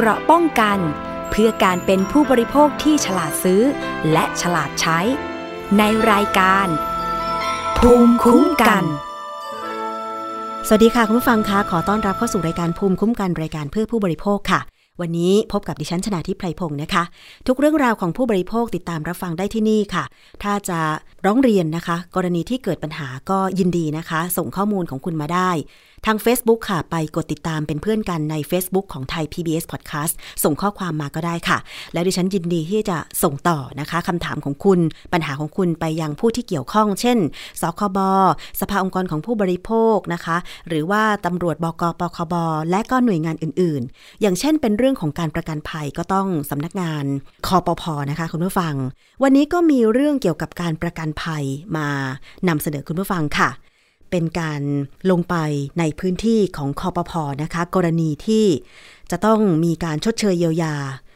เกราะป้องกัน เพื่อการเป็นผู้บริโภคที่ฉลาดซื้อ และฉลาดใช้ ในรายการ ภูมิคุ้มกันสวัสดีค่ะ คุณผู้ฟังคะขอต้อนรับเข้าสู่รายการภูมิคุ้มกันรายการเพื่อผู้บริโภคค่ะ วันนี้พบกับดิฉันชนาทิพไพรพงศ์นะคะ ทุกเรื่องราวของผู้บริโภคติดตามรับฟังได้ที่นี่ค่ะ ถ้าจะร้องเรียนนะคะ กรณีที่เกิดปัญหาก็ยินดีนะคะ ส่งข้อมูลของคุณมาได้ ทาง Facebook ค่ะ ไปกดติดตามเป็นเพื่อนกันใน Facebook ของไทย PBS Podcast ส่งข้อความมาก็ได้ค่ะ แล้วดิฉันยินดีที่จะส่งต่อนะคะคำถามของคุณ ปัญหาของคุณไปยังผู้ที่เกี่ยวข้อง เช่น สคบ สภาองค์กรของผู้บริโภคนะคะ หรือว่าตำรวจบกปคบ และก็หน่วยงานอื่น ๆ อย่างเช่น เป็นเรื่องของการประกันภัยก็ต้องสำนักงานคอปพนะคะคุณผู้ฟัง วันนี้ก็มีเรื่องเกี่ยวกับการประกันภัยมานำเสนอคุณผู้ฟังค่ะ เป็นการลงไปในพื้นที่ของคอปพอนะคะ กรณีที่จะต้องมีการชดเชยเยียวยา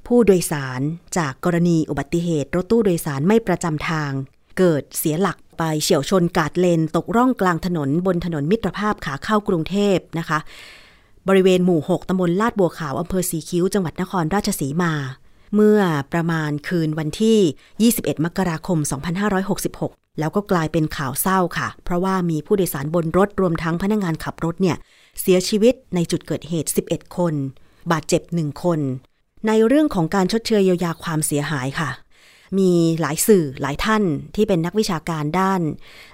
ผู้โดยสารจากกรณีอุบัติเหตุ รถตู้โดยสารไม่ประจำทาง เกิดเสียหลักไปเฉียวชนกาดเลนตกร่องกลางถนนบนถนนมิตรภาพขาเข้ากรุงเทพนะคะ บริเวณหมู่ 6ตำบลลาดบัวขาวอำเภอสีคิ้ว จังหวัดนครราชสีมา เมื่อประมาณคืนวันที่ 21 มกราคม 2566 แล้วก็กลายเป็นข่าวเศร้าค่ะ เพราะว่ามีผู้โดยสารบนรถรวมทั้งพนักงานขับรถเนี่ย เสียชีวิตในจุดเกิดเหตุ 11 คน บาดเจ็บ 1 คน ในเรื่องของการชดเชยเยียวยาความเสียหายค่ะ มีหลายสื่อหลายท่านที่เป็นนักวิชาการด้าน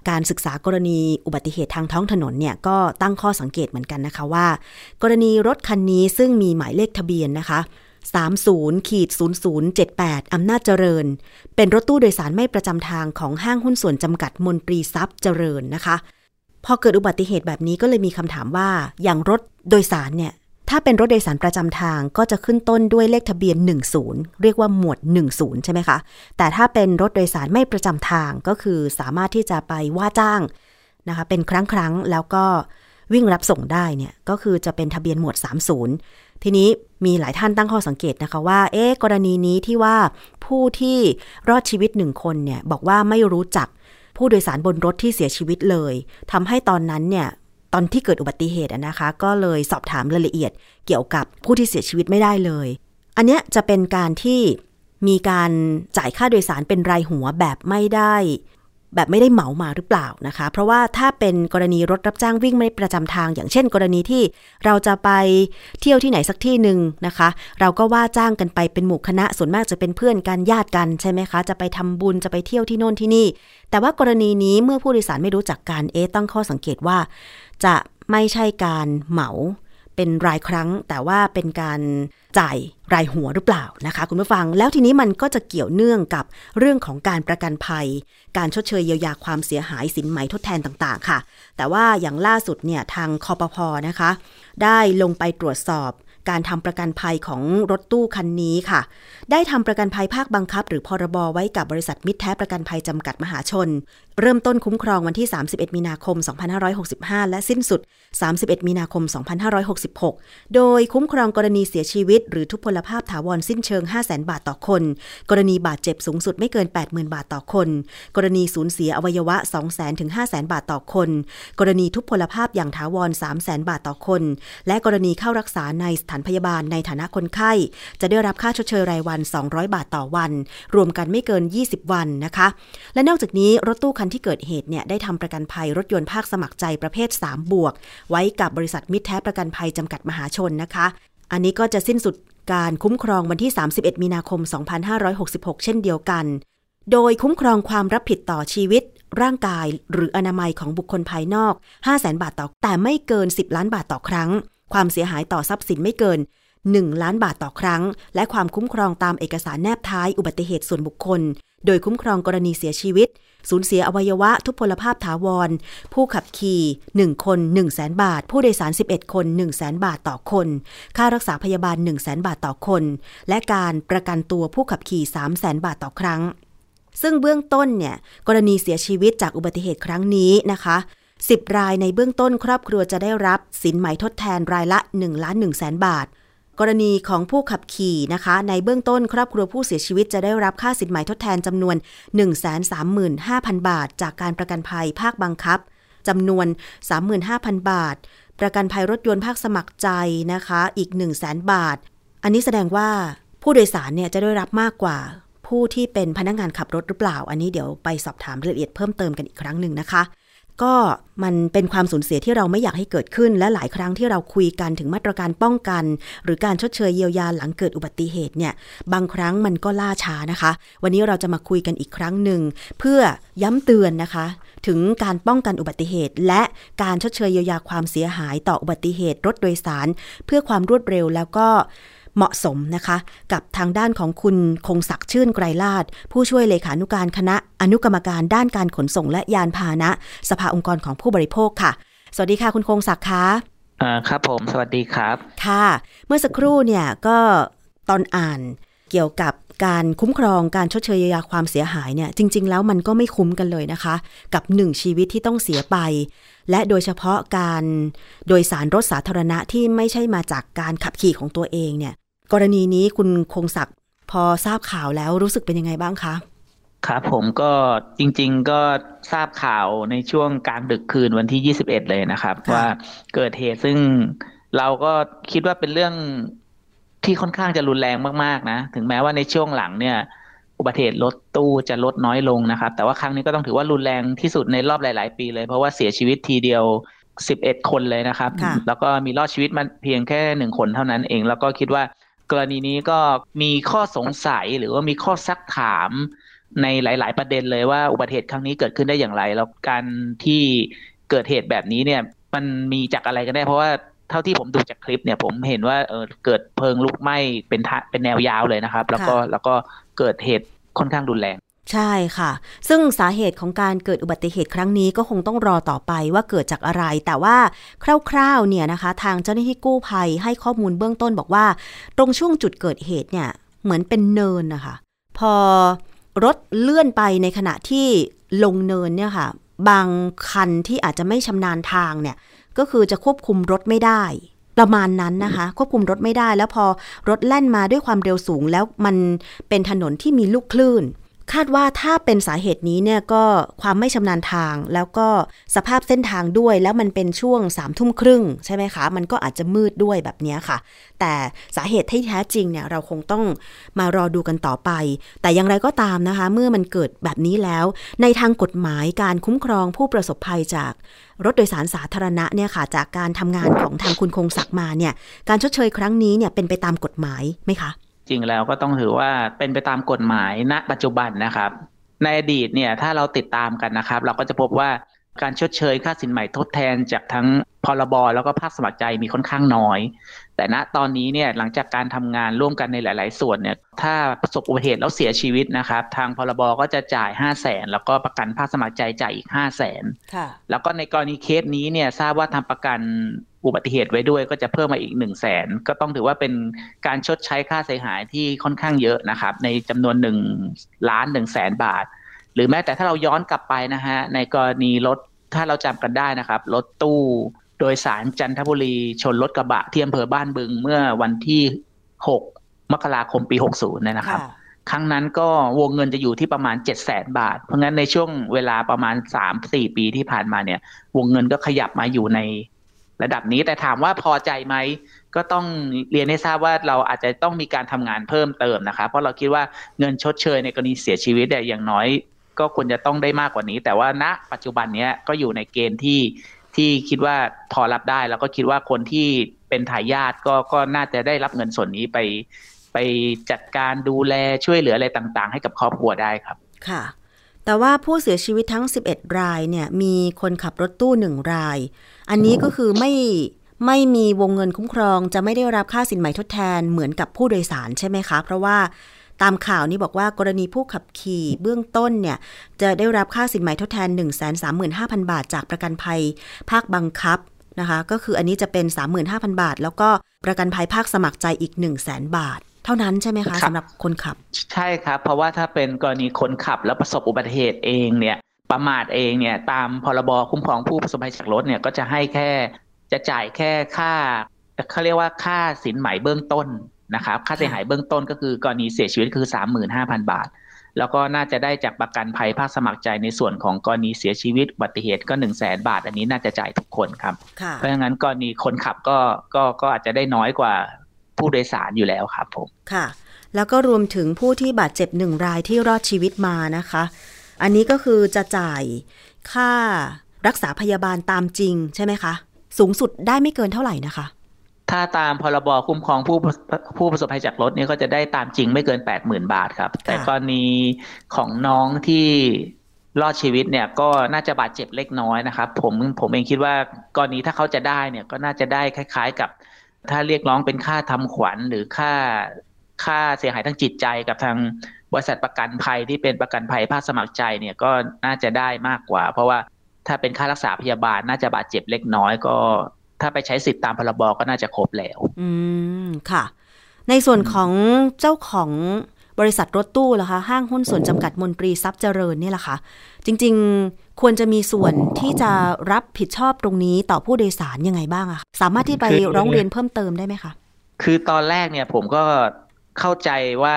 การศึกษากรณีอุบัติเหตุทางท้องถนนเนี่ยก็ตั้งข้อสังเกตเหมือนกันนะคะว่า กรณีรถคันนี้ซึ่งมีหมายเลขทะเบียนนะคะ 30ขีด0078 อำนาจเจริญ เป็นรถตู้โดยสารไม่ประจำทางของห้างหุ้นส่วนจำกัดมนตรีทรัพย์เจริญนะคะ พอเกิดอุบัติเหตุแบบนี้ก็เลยมีคำถามว่าอย่างรถโดยสารเนี่ย ถ้าเป็นรถโดยสารประจำทางก็จะขึ้นต้นด้วยเลขทะเบียน 10 เรียกว่าหมวด 10 ใช่ไหมคะ แต่ถ้าเป็นรถโดยสารไม่ประจำทางก็คือสามารถที่จะไปว่าจ้างนะคะเป็นครั้งครั้งแล้วก็วิ่งรับส่งได้เนี่ยก็คือจะเป็นทะเบียนหมวด 30 ทีนี้มีหลายท่านตั้งข้อสังเกตนะคะว่า เอ๊ะกรณีนี้ที่ว่าผู้ที่รอดชีวิตหนึ่งคนเนี่ยบอกว่าไม่รู้จักผู้โดยสารบนรถที่เสียชีวิตเลยทำให้ตอนนั้นเนี่ยตอนที่เกิดอุบัติเหตุนะคะ ก็เลยสอบถามรายละเอียดเกี่ยวกับผู้ที่เสียชีวิตไม่ได้เลย อันเนี้ยจะเป็นการที่มีการจ่ายค่าโดยสารเป็นรายหัวแบบไม่ได้ แบบไม่ได้เหมามาหรือเปล่านะคะ เพราะว่าถ้าเป็นกรณีรถรับจ้างวิ่งไม่ประจำทาง อย่างเช่น กรณีที่เราจะไปเที่ยวที่ไหนสักที่หนึ่งนะคะ เราก็ว่าจ้างกันไปเป็นหมู่คณะส่วนมากจะเป็นเพื่อนกันญาติกันใช่ไหมคะ จะไปทำบุญจะไปเที่ยวที่โน่นที่นี่ แต่ว่ากรณีนี้เมื่อผู้โดยสารไม่รู้จักการเอตั้งข้อสังเกตว่า จะไม่ใช่การเหมาเป็นรายครั้ง แต่ว่าเป็นการ จ่ายรายหัวหรือเปล่านะคะ คุณผู้ฟัง แล้วทีนี้มันก็จะเกี่ยวเนื่องกับเรื่องของการประกันภัย การชดเชยเยียวยาความเสียหายสินไหมทดแทนต่างๆ ค่ะ แต่ว่าอย่างล่าสุดเนี่ยทางคอปพอนะคะ ได้ลงไปตรวจสอบการทำประกันภัยของรถตู้คันนี้ค่ะ ได้ทำประกันภัยภาคบังคับ หรือพรบไว้กับบริษัทมิตรแท้ประกันภัยจำกัดมหาชน เริ่มต้นคุ้มครองวันที่ 31 มีนาคม 2565 และสิ้นสุด 31 มีนาคม 2566 โดยคุ้มครองกรณีเสียชีวิต หรือทุพพลภาพถาวรสิ้นเชิง 500,000 บาทต่อคน กรณีบาดเจ็บสูงสุดไม่เกิน 80,000 บาทต่อคน กรณีสูญเสียอวัยวะ 200,000 ถึง 500,000 บาทต่อคน กรณีทุพพลภาพอย่างถาวร 300,000 บาทต่อคน และกรณีเข้ารักษาในสถานพยาบาลในฐานะคนไข้ จะได้รับค่าชดเชยรายวัน 200 บาทต่อวัน รวมกันไม่เกิน 20 วันนะคะ และนอกจากนี้รถตู้คันที่เกิดเหตุเนี่ยได้ทำประกันภัยรถยนต์ภาคสมัครใจประเภท 3 บวก ไว้กับบริษัทมิตรแท้ประกันภัยจำกัดมหาชนนะคะ อันนี้ก็จะสิ้นสุดการคุ้มครองวันที่ 31 มีนาคม 2566 เช่นเดียวกัน โดยคุ้มครองความรับผิดต่อชีวิต ร่างกายหรืออนามัยของบุคคลภายนอก 500,000 บาทต่อ แต่ไม่เกิน 10 ล้านบาทต่อครั้ง ความเสียหายต่อทรัพย์สินไม่เกิน 1 ล้านบาทต่อครั้ง และความคุ้มครองตามเอกสารแนบท้ายอุบัติเหตุส่วนบุคคล โดยคุ้มครองกรณีเสียชีวิต สูญเสียอวัยวะทุพพลภาพถาวร ผู้ขับขี่ 1 คน 1 0 0 0 0แบาท ผู้โดยสาร 11 คน 1 0 0 0 0 บาทต่อคน ค่ารักษาพยาบาล 1 0 0 0 0 0 บาทต่อคน และการประกันตัวผู้ขับขี่ 3 0 0 0 0 0 บาทต่อครั้ง ซึ่งเบื้องต้นเนี่ยกรณีเสียชีวิตจากอุบัติเหตุครั้งนี้นะคะ10 รายในเบื้องต้นครอบครัวจะได้รับสินไหมทดแทนรายละ1ล้าน1แสนบาท กรณีของผู้ขับขี่นะคะ ในเบื้องต้นครอบครัวผู้เสียชีวิตจะได้รับค่าสินไหมทดแทนจำนวน 135,000 บาท จากการประกันภัยภาคบังคับจำนวน 35,000 บาท ประกันภัยรถยนต์ภาคสมัครใจนะคะ อีก 1 0 0 0 0 0บาทอัอันนี้แสดงว่าผู้โดยสารเนี่ยจะได้รับมากกว่า ผู้ที่เป็นพนักงานขับรถหรือเปล่า อันนี้เดี๋ยวไปสอบถามรายละเอียดเพิ่มเติมกันอีกครั้งหนึ่งนะคะ ก็มันเป็นความสูญเสียที่เราไม่อยากให้เกิดขึ้น และหลายครั้งที่เราคุยกันถึงมาตรการป้องกัน หรือการชดเชยเยียวยาหลังเกิดอุบัติเหตุเนี่ยบางครั้งมันก็ล่าช้านะคะ วันนี้เราจะมาคุยกันอีกครั้งหนึ่งเพื่อย้ำเตือนนะคะ ถึงการป้องกันอุบัติเหตุ และการชดเชยเยียวยาความเสียหายต่ออุบัติเหตุรถโดยสาร เพื่อความรวดเร็วแล้วก็ เหมาะสมนะคะ กับทางด้านของคุณคงศักดิ์ชื่นไกรลาดผู้ช่วยเลขานุการคณะอนุกรรมการด้านการขนส่งและยานพาหนะ สภาองค์กรของผู้บริโภคค่ะ สวัสดีค่ะคุณคงศักดิ์คะอ่าครับผม สวัสดีครับ ค่ะ เมื่อสักครู่เนี่ยก็ตอนอ่านเกี่ยวกับการคุ้มครองการชดเชยเยียวยาความเสียหายเนี่ยจริง ๆ แล้วมันก็ไม่คุ้มกันเลยนะคะ กับหนึ่งชีวิตที่ต้องเสียไป และโดยเฉพาะการโดยสารรถสาธารณะที่ไม่ใช่มาจากการขับขี่ของตัวเองเนี่ย กรณีนี้คุณคงศักดิ์พอทราบข่าวแล้วรู้สึกเป็นยังไงบ้างคะครับผมก็จริง ๆก็ทราบข่าวในช่วงกลางดึกคืนวันที่ 21 เลยนะครับค่ะว่าเกิดเหตุซึ่งเราก็คิดว่าเป็นเรื่องที่ค่อนข้างจะรุนแรงมากๆนะ ถึงแม้ว่าในช่วงหลังเนี่ย อุบัติเหตุรถตู้จะลดน้อยลงนะครับ แต่ว่าครั้งนี้ก็ต้องถือว่ารุนแรงที่สุดในรอบหลาย ๆ ปีเลย เพราะว่าเสียชีวิตทีเดียว 11 คนเลยนะครับค่ะแล้วก็มีรอดชีวิตมันเพียงแค่หนึ่งคนเท่านั้นเอง แล้วก็คิดว่ากรณีนี้ก็มีข้อสงสัยหรือว่ามีข้อซักถามในหลาย ๆ ประเด็นเลยว่าอุบัติเหตุครั้งนี้เกิดขึ้นได้อย่างไร แล้วการที่เกิดเหตุแบบนี้เนี่ยมันมีจากอะไรกันแน่เพราะว่า เท่าที่ผมดูจากคลิปเนี่ยผมเห็นว่าเออเกิดเพลิงลุกไหม้เป็นทะเป็นแนวยาวเลยนะครับ แล้วก็ค่ะแล้วก็เกิดเหตุค่อนข้างรุนแรง ใช่ค่ะ ซึ่งสาเหตุของการเกิดอุบัติเหตุครั้งนี้ก็คงต้องรอต่อไปว่าเกิดจากอะไร แต่ว่าคร่าวๆเนี่ยนะคะ ทางเจ้าหน้าที่กู้ภัยให้ข้อมูลเบื้องต้นบอกว่า ตรงช่วงจุดเกิดเหตุเนี่ยเหมือนเป็นเนินนะคะ พอรถเลื่อนไปในขณะที่ลงเนินเนี่ยค่ะ บางคันที่อาจจะไม่ชำนาญทางเนี่ย ก็คือจะควบคุมรถไม่ได้ ประมาณนั้นนะคะ ควบคุมรถไม่ได้ แล้วพอรถแล่นมาด้วยความเร็วสูง แล้วมันเป็นถนนที่มีลูกคลื่น คาดว่าถ้าเป็นสาเหตุนี้เนี่ยก็ความไม่ชำนาญทางแล้วก็สภาพเส้นทางด้วย แล้วมันเป็นช่วงสามทุ่มครึ่งใช่ไหมคะ มันก็อาจจะมืดด้วยแบบนี้ค่ะ แต่สาเหตุที่แท้จริงเนี่ยเราคงต้องมารอดูกันต่อไป แต่อย่างไรก็ตามนะคะ เมื่อมันเกิดแบบนี้แล้ว ในทางกฎหมายการคุ้มครองผู้ประสบภัยจากรถโดยสารสาธารณะเนี่ยค่ะ จากการทำงานของทางคุณคงศักดิ์มาเนี่ยการชดเชยครั้งนี้เนี่ยเป็นไปตามกฎหมายไหมคะ ริงแล้วก็ต้องถือว่าเป็นไปตามกฎหมายณ ปัจจุบันนะครับ ในอดีตเนี่ยถ้าเราติดตามกันนะครับ เราก็จะพบว่าการชดเชยค่าสินใหม่ทดแทนจากทั้งพรบแล้วก็ภาคสมัครใจมีค่อนข้างน้อย แต่ณตอนนี้เนี่ยหลังจากการทำงานร่วมกันในหลาย ๆ ส่วนเนี่ยถ้าประสบอุบัติเหตุแล้วเสียชีวิตนะครับ ทางพรบก็จะจ่าย5 0 0แสนแล้วก็ประกันภาคสมัครใจจ่ายอีก5 0 0แสนค่ะแล้วก็ในกรณีเคสนี้เนี่ยทราบว่าทำประกันอุบัติเหตุไว้ด้วยก็จะเพิ่มมาอีกหนึ่งแสนก็ต้องถือว่าเป็นการชดใช้ค่าเสียหายที่ค่อนข้างเยอะนะครับ ในจำนวนหนึ่งล้านหนึ่งแสนบาท หรือแม้แต่ถ้าเราย้อนกลับไปนะฮะในกรณีรถถ้าเราจำกันได้นะครับรถตู้ โดยสารจันทบุรีชนรถกระบะที่อำเภอบ้านบึงเมื่อวันที่ 6 มกราคมปี 60เนี่ยนะครับ ครั้งนั้นก็วงเงินจะอยู่ที่ประมาณ 7 0 0แสนบาท เพราะงั้นในช่วงเวลาประมาณ 3-4 ปีที่ผ่านมาเนี่ย วงเงินก็ขยับมาอยู่ในระดับนี้แต่ถามว่าพอใจไหมก็ต้องเรียนให้ทราบว่าเราอาจจะต้องมีการทำงานเพิ่มเติมนะครับเพราะเราคิดว่าเงินชดเชยในกรณีเสียชีวิตเนี่ยอย่างน้อย ก็ควรจะต้องได้มากกว่านี้ แต่ว่าณปัจจุบันเนี้ยก็อยู่ในเกณฑ์ที่ ที่คิดว่าพอรับได้แล้วก็คิดว่าคนที่เป็นทายาทก็ก็น่าจะได้รับเงินส่วนนี้ไป ไปจัดการดูแลช่วยเหลืออะไรต่างๆ ให้กับครอบครัวได้ครับค่ะ แต่ว่าผู้เสียชีวิตทั้ง 11 รายเนี่ย มีคนขับรถตู้หนึ่งราย อันนี้ก็คือไม่ไม่มีวงเงินคุ้มครองจะไม่ได้รับค่าสินไหมทดแทนเหมือนกับผู้โดยสารใช่ไหมคะ เพราะว่า ตามข่าวนี้บอกว่ากรณีผู้ขับขี่เบื้องต้นเนี่ยจะได้รับค่าสินไหมทดแทน 1 3 5 0 0 0 บาท จากประกันภัยภาคบังคับนะคะก็คืออันนี้จะเป็น 35,000 บาท แล้วก็ประกันภัยภาคสมัครใจอีก 1 0 0 0 0แบาท เท่านั้นใช่ไหมคะครับสำหรับคนขับ ใช่ครับ เพราะว่าถ้าเป็นกรณีคนขับแล้วประสบอุบัติเหตุเองเนี่ยประมาทเองเนี่ยตามพรบคุ้มครองผู้ประสบภัยจากรถเนี่ยก็จะให้แค่จะจ่ายแค่ค่าเขาเรียกว่าค่าสินไหมเบื้องต้น นะครับค่าเสียหายเบื้องต้นก็คือกรณีเสียชีวิตคือ 35,000 บาท แล้วก็น่าจะได้จากประกันภัยภาคสมัครใจในส่วนของกรณีเสียชีวิตอุบัติเหตุก็ 1 0 0 0 0แบาท อันนี้น่าจะจ่ายทุกคนครับค่ะเพราะฉะนั้นกรณีคนขับก็ก็ก็อาจจะได้น้อยกว่าผู้โดยสารอยู่แล้วครับผมค่ะ แล้วก็รวมถึงผู้ที่บาดเจ็บหนึ่งรายที่รอดชีวิตมานะคะ อันนี้ก็คือจะจ่ายค่ารักษาพยาบาลตามจริงใช่ไหมคะ สูงสุดได้ไม่เกินเท่าไหร่นะคะ ถ้าตามพรบคุ้มครองผู้ผู้ประสบภัยจากรถเนี่ยก็จะได้ตามจริงไม่เกินแปดหมื่นบาทครับ แต่กรณีของน้องที่รอดชีวิตเนี่ยก็น่าจะบาดเจ็บเล็กน้อยนะครับผมผมเองคิดว่ากรณีถ้าเขาจะได้เนี่ยก็น่าจะได้คล้าย ๆ กับ ถ้าเรียกร้องเป็นค่าทำขวัญหรือค่าค่าเสียหายทางจิตใจกับทางบริษัทประกันภัยที่เป็นประกันภัยภาคสมัครใจเนี่ยก็น่าจะได้มากกว่า เพราะว่าถ้าเป็นค่ารักษาพยาบาลน่าจะบาดเจ็บเล็กน้อยก็ ถ้าไปใช้สิทธิตามพรบก็น่าจะครบแล้ว อืมค่ะ ในส่วนของเจ้าของบริษัทรถตู้ล่ะคะห้างหุ้นส่วนจำกัดมนตรีทรัพย์เจริญเนี่ยแหละคะจริง ๆ ควรจะมีส่วนที่จะรับผิดชอบตรงนี้ต่อผู้โดยสารยังไงบ้างอะสามารถที่ไปร้องเรียนเพิ่มเติมได้ไหมคะคือตอนแรกเนี่ยผมก็เข้าใจว่า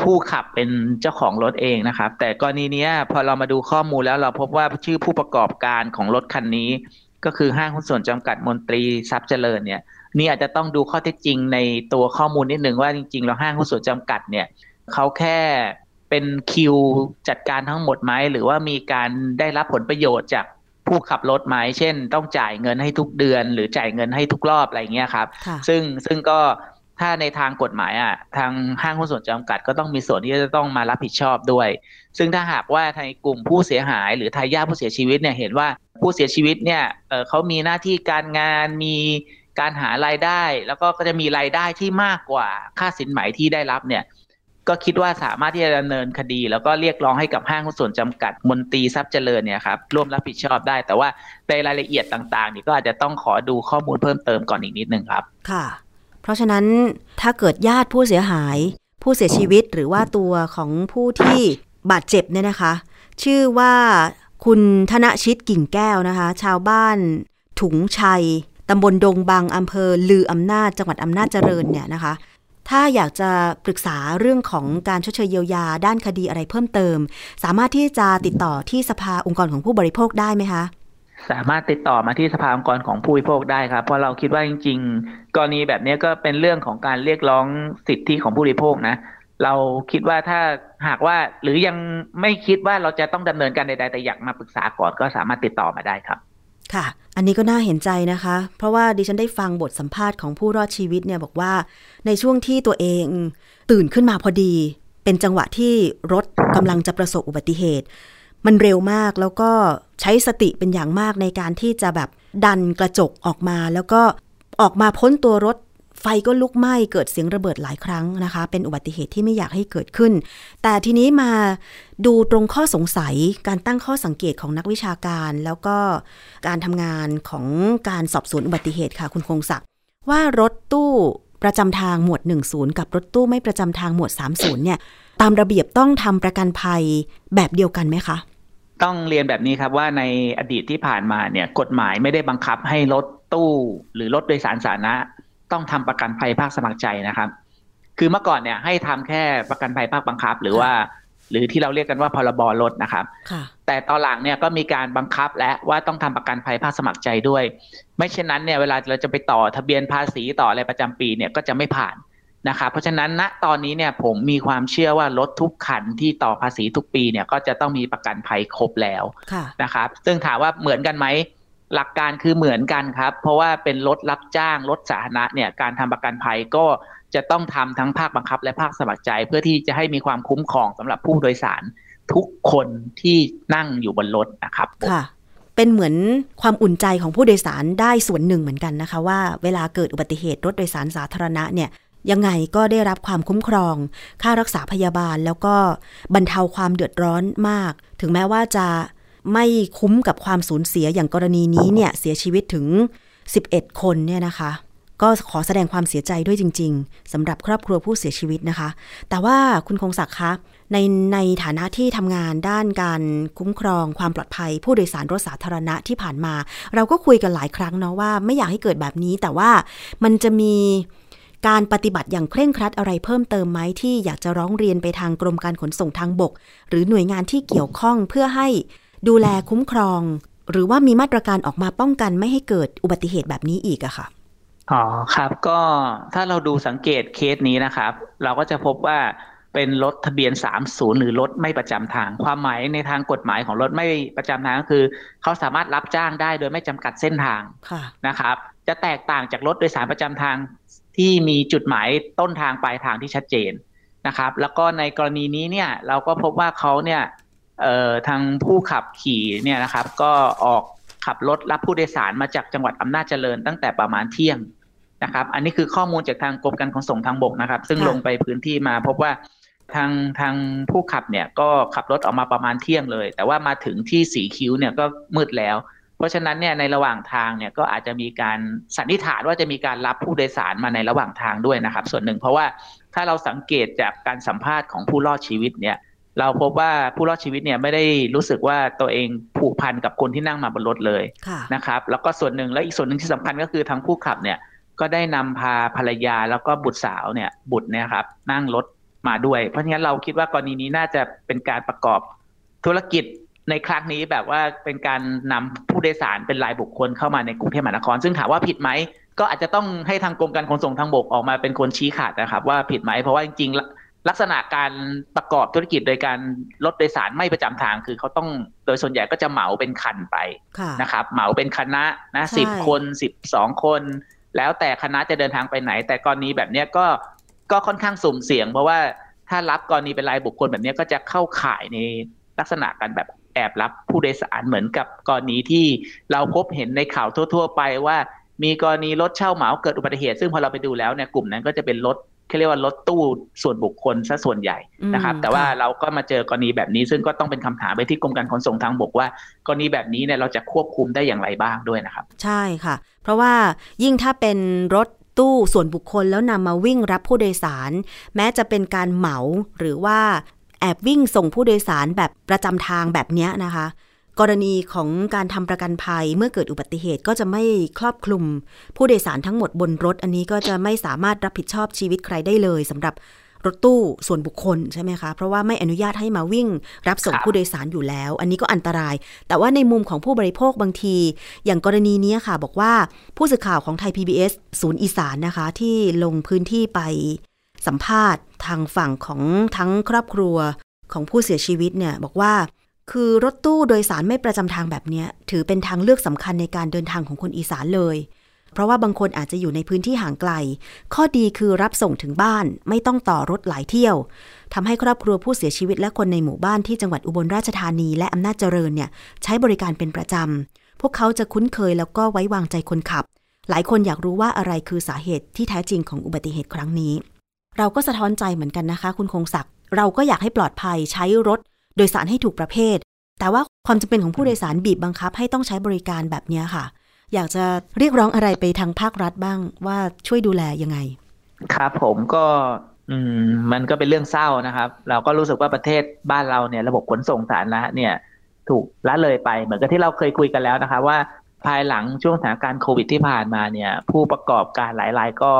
ผู้ขับเป็นเจ้าของรถเองนะครับ แต่กรณีนี้พอเรามาดูข้อมูลแล้วเราพบว่าชื่อผู้ประกอบการของรถคันนี้ ก็คือห้างหุ้นส่วนจำกัดมนตรีทรัพย์เจริญเนี่ยนี่อาจจะต้องดูข้อเท็จจริงในตัวข้อมูลนิดหนึ่งว่าจริงๆเราห้างหุ้นส่วนจำกัดเนี่ยเขาแค่เป็นคิวจัดการทั้งหมดไหมหรือว่ามีการได้รับผลประโยชน์จากผู้ขับรถไหมเช่น ต้องจ่ายเงินให้ทุกเดือน หรือจ่ายเงินให้ทุกรอบอะไรเงี้ยครับ ซึ่งซึ่งก็ ถ้าในทางกฎหมายอะทางห้างหุ้นส่วนจำกัดก็ต้องมีส่วนที่จะต้องมารับผิดชอบด้วย ซึ่งถ้าหากว่าในกลุ่มผู้เสียหาย หรือทายาทผู้เสียชีวิตเนี่ยเห็นว่าผู้เสียชีวิตเนี่ยเขามีหน้าที่การงานมีการหารายได้ แล้วก็ก็จะมีรายได้ที่มากกว่าค่าสินไหมที่ได้รับเนี่ยก็คิดว่าสามารถที่จะดำเนินคดี แล้วก็เรียกร้องให้กับห้างหุ้นส่วนจำกัดมนตรีทรัพย์เจริญเนี่ยครับร่วมรับผิดชอบได้ แต่ว่าในรายละเอียดต่างๆนี่ก็อาจจะต้องขอดูข้อมูลเพิ่มเติมก่อนอีกนิดนึงครับ ค่ะ ราะฉะนั้นถ้าเกิดญาติผู้เสียหาย ผู้เสียชีวิตหรือว่าตัวของผู้ที่บาดเจ็บเนี่ยนะคะ ชื่อว่าคุณธนชิตกิ่งแก้วนะคะ ชาวบ้านถุงชัยตำบลดงบางอำเภอลืออำนาจจังหวัดอำนาจเจริญเนี่ยนะคะ ถ้าอยากจะปรึกษาเรื่องของการชดเชยเยียวยาด้านคดีอะไรเพิ่มเติม สามารถที่จะติดต่อที่สภาองค์กรของผู้บริโภคได้ไหมคะ สามารถติดต่อมาที่สภาองค์กรของผู้บริโภคได้ครับ เพราะเราคิดว่าจริง ๆ กรณีแบบนี้ก็เป็นเรื่องของการเรียกร้องสิทธิของผู้บริโภคนะ เราคิดว่าถ้าหากว่าหรือยังไม่คิดว่าเราจะต้องดำเนินการใดๆแต่อยากมาปรึกษาก่อนก็สามารถติดต่อมาได้ครับค่ะ อันนี้ก็น่าเห็นใจนะคะ เพราะว่าดิฉันได้ฟังบทสัมภาษณ์ของผู้รอดชีวิตเนี่ยบอกว่า ในช่วงที่ตัวเองตื่นขึ้นมาพอดี เป็นจังหวะที่รถกำลังจะประสบอุบัติเหตุ มันเร็วมากแล้วก็ใช้สติเป็นอย่างมากในการที่จะแบบดันกระจกออกมา แล้วก็ออกมาพ้นตัวรถไฟก็ลุกไหม้เกิดเสียงระเบิดหลายครั้งนะคะ เป็นอุบัติเหตุที่ไม่อยากให้เกิดขึ้น แต่ทีนี้มาดูตรงข้อสงสัยการตั้งข้อสังเกตของนักวิชาการ แล้วก็การทำงานของการสอบสวนอุบัติเหตุค่ะคุณคงศักดิ์ว่ารถตู้ ประจำทางหมวด 10 กับรถตู้ไม่ประจำทางหมวด 30 เนี่ย ตามระเบียบต้องทำประกันภัยแบบเดียวกันไหมคะ ต้องเรียนแบบนี้ครับว่าในอดีตที่ผ่านมาเนี่ยกฎหมายไม่ได้บังคับให้รถตู้หรือรถโดยสารสาธารณะ ต้องทำประกันภัยภาคสมัครใจนะครับ คือเมื่อก่อนเนี่ยให้ทำแค่ประกันภัยภาคบังคับ หรือว่า หรือที่เราเรียกกันว่าพรบรถนะครับ แต่ตอนหลังเนี่ยก็มีการบังคับและว่าต้องทำประกันภัยภาคสมัครใจด้วย ไม่เช่นนั้นเนี่ยเวลาเราจะไปต่อทะเบียนภาษีต่ออะไรประจำปีเนี่ยก็จะไม่ผ่านนะครับเพราะฉะนั้นณตอนนี้เนี่ยผมมีความเชื่อว่ารถทุกคันที่ต่อภาษีทุกปีเนี่ยก็จะต้องมีประกันภัยครบแล้วนะครับซึ่งถามว่าเหมือนกันไหมหลักการคือเหมือนกันครับ เพราะว่าเป็นรถรับจ้างรถสาธารณะเนี่ยการทำประกันภัยก็ จะต้องทำทั้งภาคบังคับ และภาคสมัครใจ เพื่อที่จะให้มีความคุ้มครองสำหรับผู้โดยสารทุกคนที่นั่งอยู่บนรถนะครับค่ะ เป็นเหมือนความอุ่นใจของผู้โดยสารได้ส่วนหนึ่งเหมือนกันนะคะ ว่าเวลาเกิดอุบัติเหตุรถโดยสารสาธารณะเนี่ยยังไงก็ได้รับความคุ้มครอง ค่ารักษาพยาบาลแล้วก็บรรเทาความเดือดร้อนมาก ถึงแม้ว่าจะไม่คุ้มกับความสูญเสียอย่างกรณีนี้เนี่ยเสียชีวิตถึง 11 คนเนี่ยนะคะ ก็ขอแสดงความเสียใจด้วยจริง ๆสำหรับครอบครัวผู้เสียชีวิตนะคะ แต่ว่าคุณคงศักดิ์คะในในฐานะที่ทำงานด้านการคุ้มครองความปลอดภัย ผู้โดยสารรถสาธารณะที่ผ่านมา เราก็คุยกันหลายครั้งเนาะว่าไม่อยากให้เกิดแบบนี้ แต่ว่ามันจะมีการปฏิบัติอย่างเคร่งครัดอะไรเพิ่มเติมไหมที่อยากจะร้องเรียนไปทางกรมการขนส่งทางบก หรือหน่วยงานที่เกี่ยวข้องเพื่อให้ดูแลคุ้มครอง หรือว่ามีมาตรการออกมาป้องกันไม่ให้เกิดอุบัติเหตุแบบนี้อีกอะค่ะ อ๋อครับก็ถ้าเราดูสังเกตเคสนี้นะครับ เราก็จะพบว่าเป็นรถทะเบียน 30 หรือรถไม่ประจำทาง ความหมายในทางกฎหมายของรถไม่ประจำทางก็คือ เขาสามารถรับจ้างได้โดยไม่จำกัดเส้นทางนะครับ จะแตกต่างจากรถโดยสารประจำทางที่มีจุดหมายต้นทางปลายทางที่ชัดเจนนะครับ แล้วก็ในกรณีนี้เนี่ยเราก็พบว่าเขาเนี่ยเอ่อทางผู้ขับขี่เนี่ยนะครับ ก็ออกขับรถรับผู้โดยสารมาจากจังหวัดอำนาจเจริญตั้งแต่ประมาณเที่ยง นะครับ อันนี้คือข้อมูลจากทางกรมการขนส่งทางบกนะครับ ซึ่งลงไปพื้นที่มาพบว่าทางทางผู้ขับเนี่ยก็ขับรถออกมาประมาณเที่ยงเลย แต่ว่ามาถึงที่สีคิ้วเนี่ยก็มืดแล้ว เพราะฉะนั้นเนี่ยในระหว่างทางเนี่ยก็อาจจะมีการสันนิษฐานว่าจะมีการรับผู้โดยสารมาในระหว่างทางด้วยนะครับ ส่วนหนึ่งเพราะว่าถ้าเราสังเกตจากการสัมภาษณ์ของผู้รอดชีวิตเนี่ยเราพบว่าผู้รอดชีวิตเนี่ยไม่ได้รู้สึกว่าตัวเองผูกพันกับคนที่นั่งมาบนรถเลยนะครับ แล้วก็ส่วนหนึ่งแล้วอีกส่วนหนึ่งที่สำคัญก็คือทางผู้ขับเนี่ย ก็ได้นำพาภรรยาแล้วก็บุตรสาวเนี่ยบุตรเนี่ยครับนั่งรถมาด้วย เพราะฉะนั้นเราคิดว่ากรณีนี้น่าจะเป็นการประกอบธุรกิจในครั้งนี้แบบว่าเป็นการนำผู้โดยสารเป็นรายบุคคลเข้ามาในกรุงเทพมหานคร ซึ่งถามว่าผิดไหมก็อาจจะต้องให้ทางกรมการขนส่งทางบกออกมาเป็นคนชี้ขาดนะครับ ว่าผิดไหมเพราะว่าจริงๆ ลักษณะการประกอบธุรกิจโดยการรถโดยสารไม่ประจำทาง คือเขาต้องโดยส่วนใหญ่ก็จะเหมาเป็นคันไปนะครับ เหมาเป็นคณะนะสิบคนสิบสองคน แล้วแต่คณะจะเดินทางไปไหน แต่กรณีแบบนี้ก็ก็ค่อนข้างสุ่มเสี่ยง เพราะว่าถ้ารับกรณีเป็นรายบุคคลแบบนี้ก็จะเข้าข่ายในลักษณะการแบบแอบรับผู้โดยสารเหมือนกับกรณีที่เราพบเห็นในข่าวทั่ว ๆ ไปว่ามีกรณีรถเช่าเหมาเกิดอุบัติเหตุ ซึ่งพอเราไปดูแล้วเนี่ยกลุ่มนั้นก็จะเป็นรถ เขาเรียกว่ารถตู้ส่วนบุคคลซะส่วนใหญ่นะครับ แต่ว่าเราก็มาเจอกรณีแบบนี้ ซึ่งก็ต้องเป็นคำถามไปที่กรมการขนส่งทางบกว่ากรณีแบบนี้เนี่ยเราจะควบคุมได้อย่างไรบ้างด้วยนะครับ ใช่ค่ะ เพราะว่ายิ่งถ้าเป็นรถตู้ส่วนบุคคลแล้วนำมาวิ่งรับผู้โดยสาร แม้จะเป็นการเหมาหรือว่าแอบวิ่งส่งผู้โดยสารแบบประจำทางแบบนี้นะคะ กรณีของการทำประกันภัยเมื่อเกิดอุบัติเหตุก็จะไม่ครอบคลุม ผู้โดยสารทั้งหมดบนรถ อันนี้ก็จะไม่สามารถรับผิดชอบชีวิตใครได้เลยสำหรับรถตู้ส่วนบุคคลใช่ไหมคะ เพราะว่าไม่อนุญาตให้มาวิ่ง รับส่งผู้โดยสารอยู่แล้ว อันนี้ก็อันตราย แต่ว่าในมุมของผู้บริโภคบางที อย่างกรณีนี้ค่ะ บอกว่าผู้สื่อข่าวของไทย PBS ศูนย์อีสานนะคะ ที่ลงพื้นที่ไปสัมภาษณ์ทางฝั่งของทั้งครอบครัวของผู้เสียชีวิตเนี่ยบอกว่า คือรถตู้โดยสารไม่ประจำทางแบบนี้ถือเป็นทางเลือกสำคัญในการเดินทางของคนอีสานเลย เพราะว่าบางคนอาจจะอยู่ในพื้นที่ห่างไกล ข้อดีคือรับส่งถึงบ้านไม่ต้องต่อรถหลายเที่ยวทำให้ครอบครัวผู้เสียชีวิตและคนในหมู่บ้านที่จังหวัดอุบลราชธานีและอำนาจเจริญเนี่ยใช้บริการเป็นประจำพวกเขาจะคุ้นเคยแล้วก็ไว้วางใจคนขับ หลายคนอยากรู้ว่าอะไรคือสาเหตุที่แท้จริงของอุบัติเหตุครั้งนี้ เราก็สะท้อนใจเหมือนกันนะคะ คุณคงศักดิ์เราก็อยากให้ปลอดภัยใช้รถ โดยสารให้ถูกประเภท แต่ว่าความจำเป็นของผู้โดยสารบีบบังคับให้ต้องใช้บริการแบบนี้ค่ะ อยากจะเรียกร้องอะไรไปทางภาครัฐบ้างว่าช่วยดูแลยังไง ครับผมก็อืมมันก็เป็นเรื่องเศร้านะครับ เราก็รู้สึกว่าประเทศบ้านเราเนี่ยระบบขนส่งสาธารณะเนี่ยถูกละเลยไปเหมือนกับที่เราเคยคุยกันแล้วนะครับว่าภายหลังช่วงสถานการณ์โควิดที่ผ่านมาเนี่ย ผู้ประกอบการหลายๆก็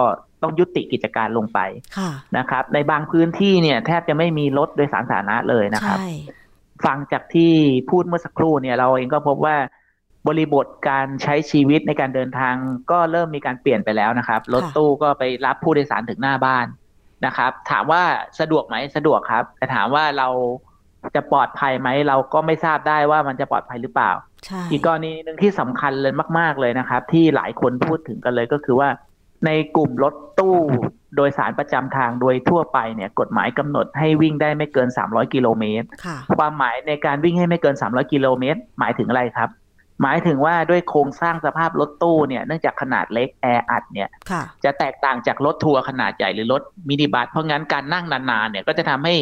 ต้องยุติกิจการลงไปนะครับ ในบางพื้นที่เนี่ย แทบจะไม่มีรถโดยสารสาธารณะเลยนะครับฟังจากที่พูดเมื่อสักครู่เนี่ย เราเองก็พบว่าบริบทการใช้ชีวิตในการเดินทางก็เริ่มมีการเปลี่ยนไปแล้วนะครับ รถตู้ก็ไปรับผู้โดยสารถึงหน้าบ้านนะครับ ถามว่าสะดวกไหมสะดวกครับ แต่ถามว่าเราจะปลอดภัยไหมเราก็ไม่ทราบได้ว่ามันจะปลอดภัยหรือเปล่า อีกกรณีหนึ่งที่สำคัญเลยมาก ๆเลยนะครับ ที่หลายคนพูดถึงกันเลยก็คือว่า ในกลุ่มรถตู้โดยสารประจำทางโดยทั่วไปเนี่ยกฎหมายกำหนดให้วิ่งได้ไม่เกิน 300 กิโลเมตร ความหมายในการวิ่งให้ไม่เกิน 300 กิโลเมตร หมายถึงอะไรครับ หมายถึงว่าด้วยโครงสร้างสภาพรถตู้เนี่ยเนื่องจากขนาดเล็กแออัดเนี่ยจะแตกต่างจากรถทัวร์ขนาดใหญ่หรือรถมินิบัสเพราะงั้นการนั่งนานๆเนี่ยก็จะทำให้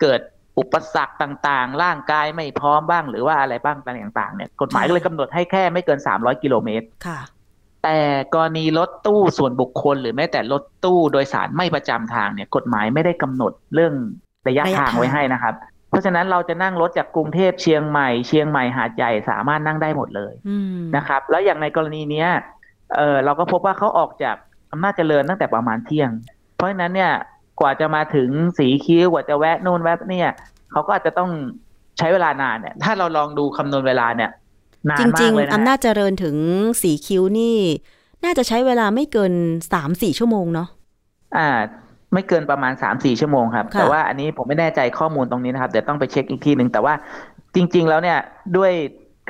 เกิดอุปสรรคต่างๆ ร่างกายไม่พร้อมบ้างหรือว่าอะไรบ้างต่างๆเนี่ยกฎหมายก็เลยกำหนดให้แค่ไม่เกิน 300 กิโลเมตร แต่กรณีรถตู้ส่วนบุคคล หรือแม้แต่รถตู้โดยสารไม่ประจำทางเนี่ยกฎหมายไม่ได้กำหนดเรื่องระยะทางไว้ให้นะครับ เพราะฉะนั้นเราจะนั่งรถจากกรุงเทพเชียงใหม่เชียงใหม่หาดใหญ่สามารถนั่งได้หมดเลยนะครับ แล้วอย่างในกรณีเนี้ยเออเราก็พบว่าเขาออกจากอำนาจเจริญตั้งแต่ประมาณเที่ยง เพราะฉะนั้นเนี่ยกว่าจะมาถึงสีคิ้วกว่าจะแวะนู่นแวะเนี่ยเขาก็อาจจะต้องใช้เวลานานเนี่ย ถ้าเราลองดูคำนวณเวลาเนี่ย นานมากเลยนะจริง ๆอำนาจเจริญถึงสีคิ้วนี่ น่าจะใช้เวลาไม่เกินสามสี่ชั่วโมงเนาะอ่า ไม่เกินประมาณสามสี่ชั่วโมงครับค่ะแต่ว่าอันนี้ผมไม่แน่ใจข้อมูลตรงนี้นะครับเดี๋ยวต้องไปเช็คอีกทีหนึ่งแต่ว่าจริง ๆ แล้วเนี่ยด้วย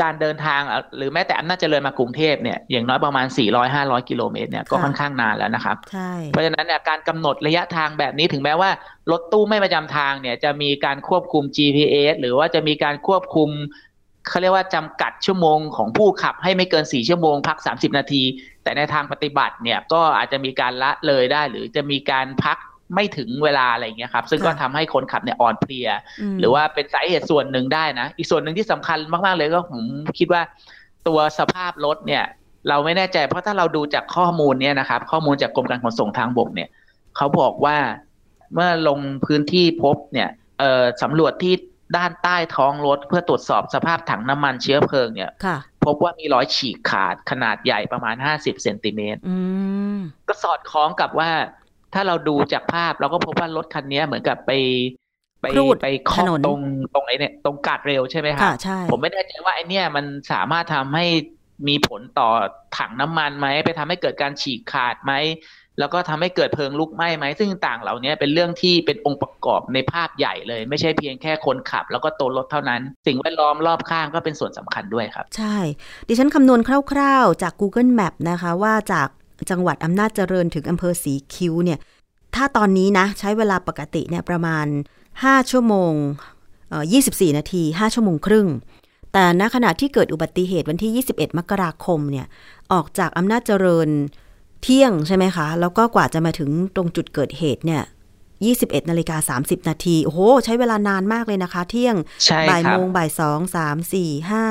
การเดินทางอะหรือแม้แต่อำนาจเจริญมากรุงเทพเนี่ยอย่างน้อยประมาณ 400-500 กิโลเมตรเนี่ยก็ค่อนข้างนานแล้วนะครับใช่เพราะฉะนั้นเนี่ยการกำหนดระยะทางแบบนี้ถึงแม้ว่ารถตู้ไม่ประจำทางเนี่ยจะมีการควบคุม GPS หรือว่าจะมีการควบคุม เขาเรียกว่าจำกัดชั่วโมงของผู้ขับให้ไม่เกิน 4 ชั่วโมง พัก 30 นาที แต่ในทางปฏิบัติเนี่ยก็อาจจะมีการละเลยได้ หรือจะมีการพักไม่ถึงเวลาอะไรอย่างเงี้ยครับ ซึ่งก็ทำให้คนขับเนี่ยอ่อนเพลียมหรือว่าเป็นสาเหตุส่วนหนึ่งได้นะ อีกส่วนหนึ่งที่สำคัญมาก ๆ เลยก็ผมคิดว่าตัวสภาพรถเนี่ย เราไม่แน่ใจเพราะถ้าเราดูจากข้อมูลเนี่ยนะครับ ข้อมูลจากกรมการขนส่งทางบกเนี่ยเขาบอกว่าเมื่อลงพื้นที่พบเนี่ยเอ่อสำรวจที่ ด้านใต้ท้องรถเพื่อตรวจสอบสภาพถังน้ำมันเชื้อเพลิงเนี่ยค่ะพบว่ามีรอยฉีกขาดขนาดใหญ่ประมาณ50เซนติเมตรอืมก็สอดคล้องกับว่า ถ้าเราดูจากภาพเราก็พบว่ารถคันนี้เหมือนกับไปไปครูดไปเคาะถนนตรงตรงไอ้เนี่ยตรงกาดเร็วใช่ไหมครัค่ะบใช่ผมไม่แน่ใจว่าไอ้เนี่ยมันสามารถทำให้มีผลต่อถังน้ำมันไหม ไปทำให้เกิดการฉีกขาดไหม แล้วก็ทำให้เกิดเพลิงลุกไหม้ไหมซึ่งต่างเหล่านี้เป็นเรื่องที่เป็นองค์ประกอบในภาพใหญ่เลย ไม่ใช่เพียงแค่คนขับ แล้วก็ตัวรถเท่านั้น สิ่งแวดล้อมรอบข้างก็เป็นส่วนสำคัญด้วยครับ ใช่ ดิฉันคำนวณคร่าวๆ จาก Google Map นะคะว่าจากจังหวัดอำนาจเจริญถึงอำเภอสีคิ้วเนี่ยถ้าตอนนี้นะ ใช้เวลาปกติเนี่ยประมาณ 5 ชั่วโมงเอ่อ24 นาที 5 ชั่วโมงครึ่ง แต่ณขณะที่เกิดอุบัติเหตุวันที่ 21 มกราคมเนี่ยออกจากอำนาจเจริญ เที่ยงใช่ไหมคะ แล้วก็กว่าจะมาถึงตรงจุดเกิดเหตุเนี่ย21นาฬิกา30 นาที โอ้โห ใช้เวลานานมากเลยนะคะ เที่ยงใช่บ่ายครัโมบงบ่ายสอง สาม สี่ ห้า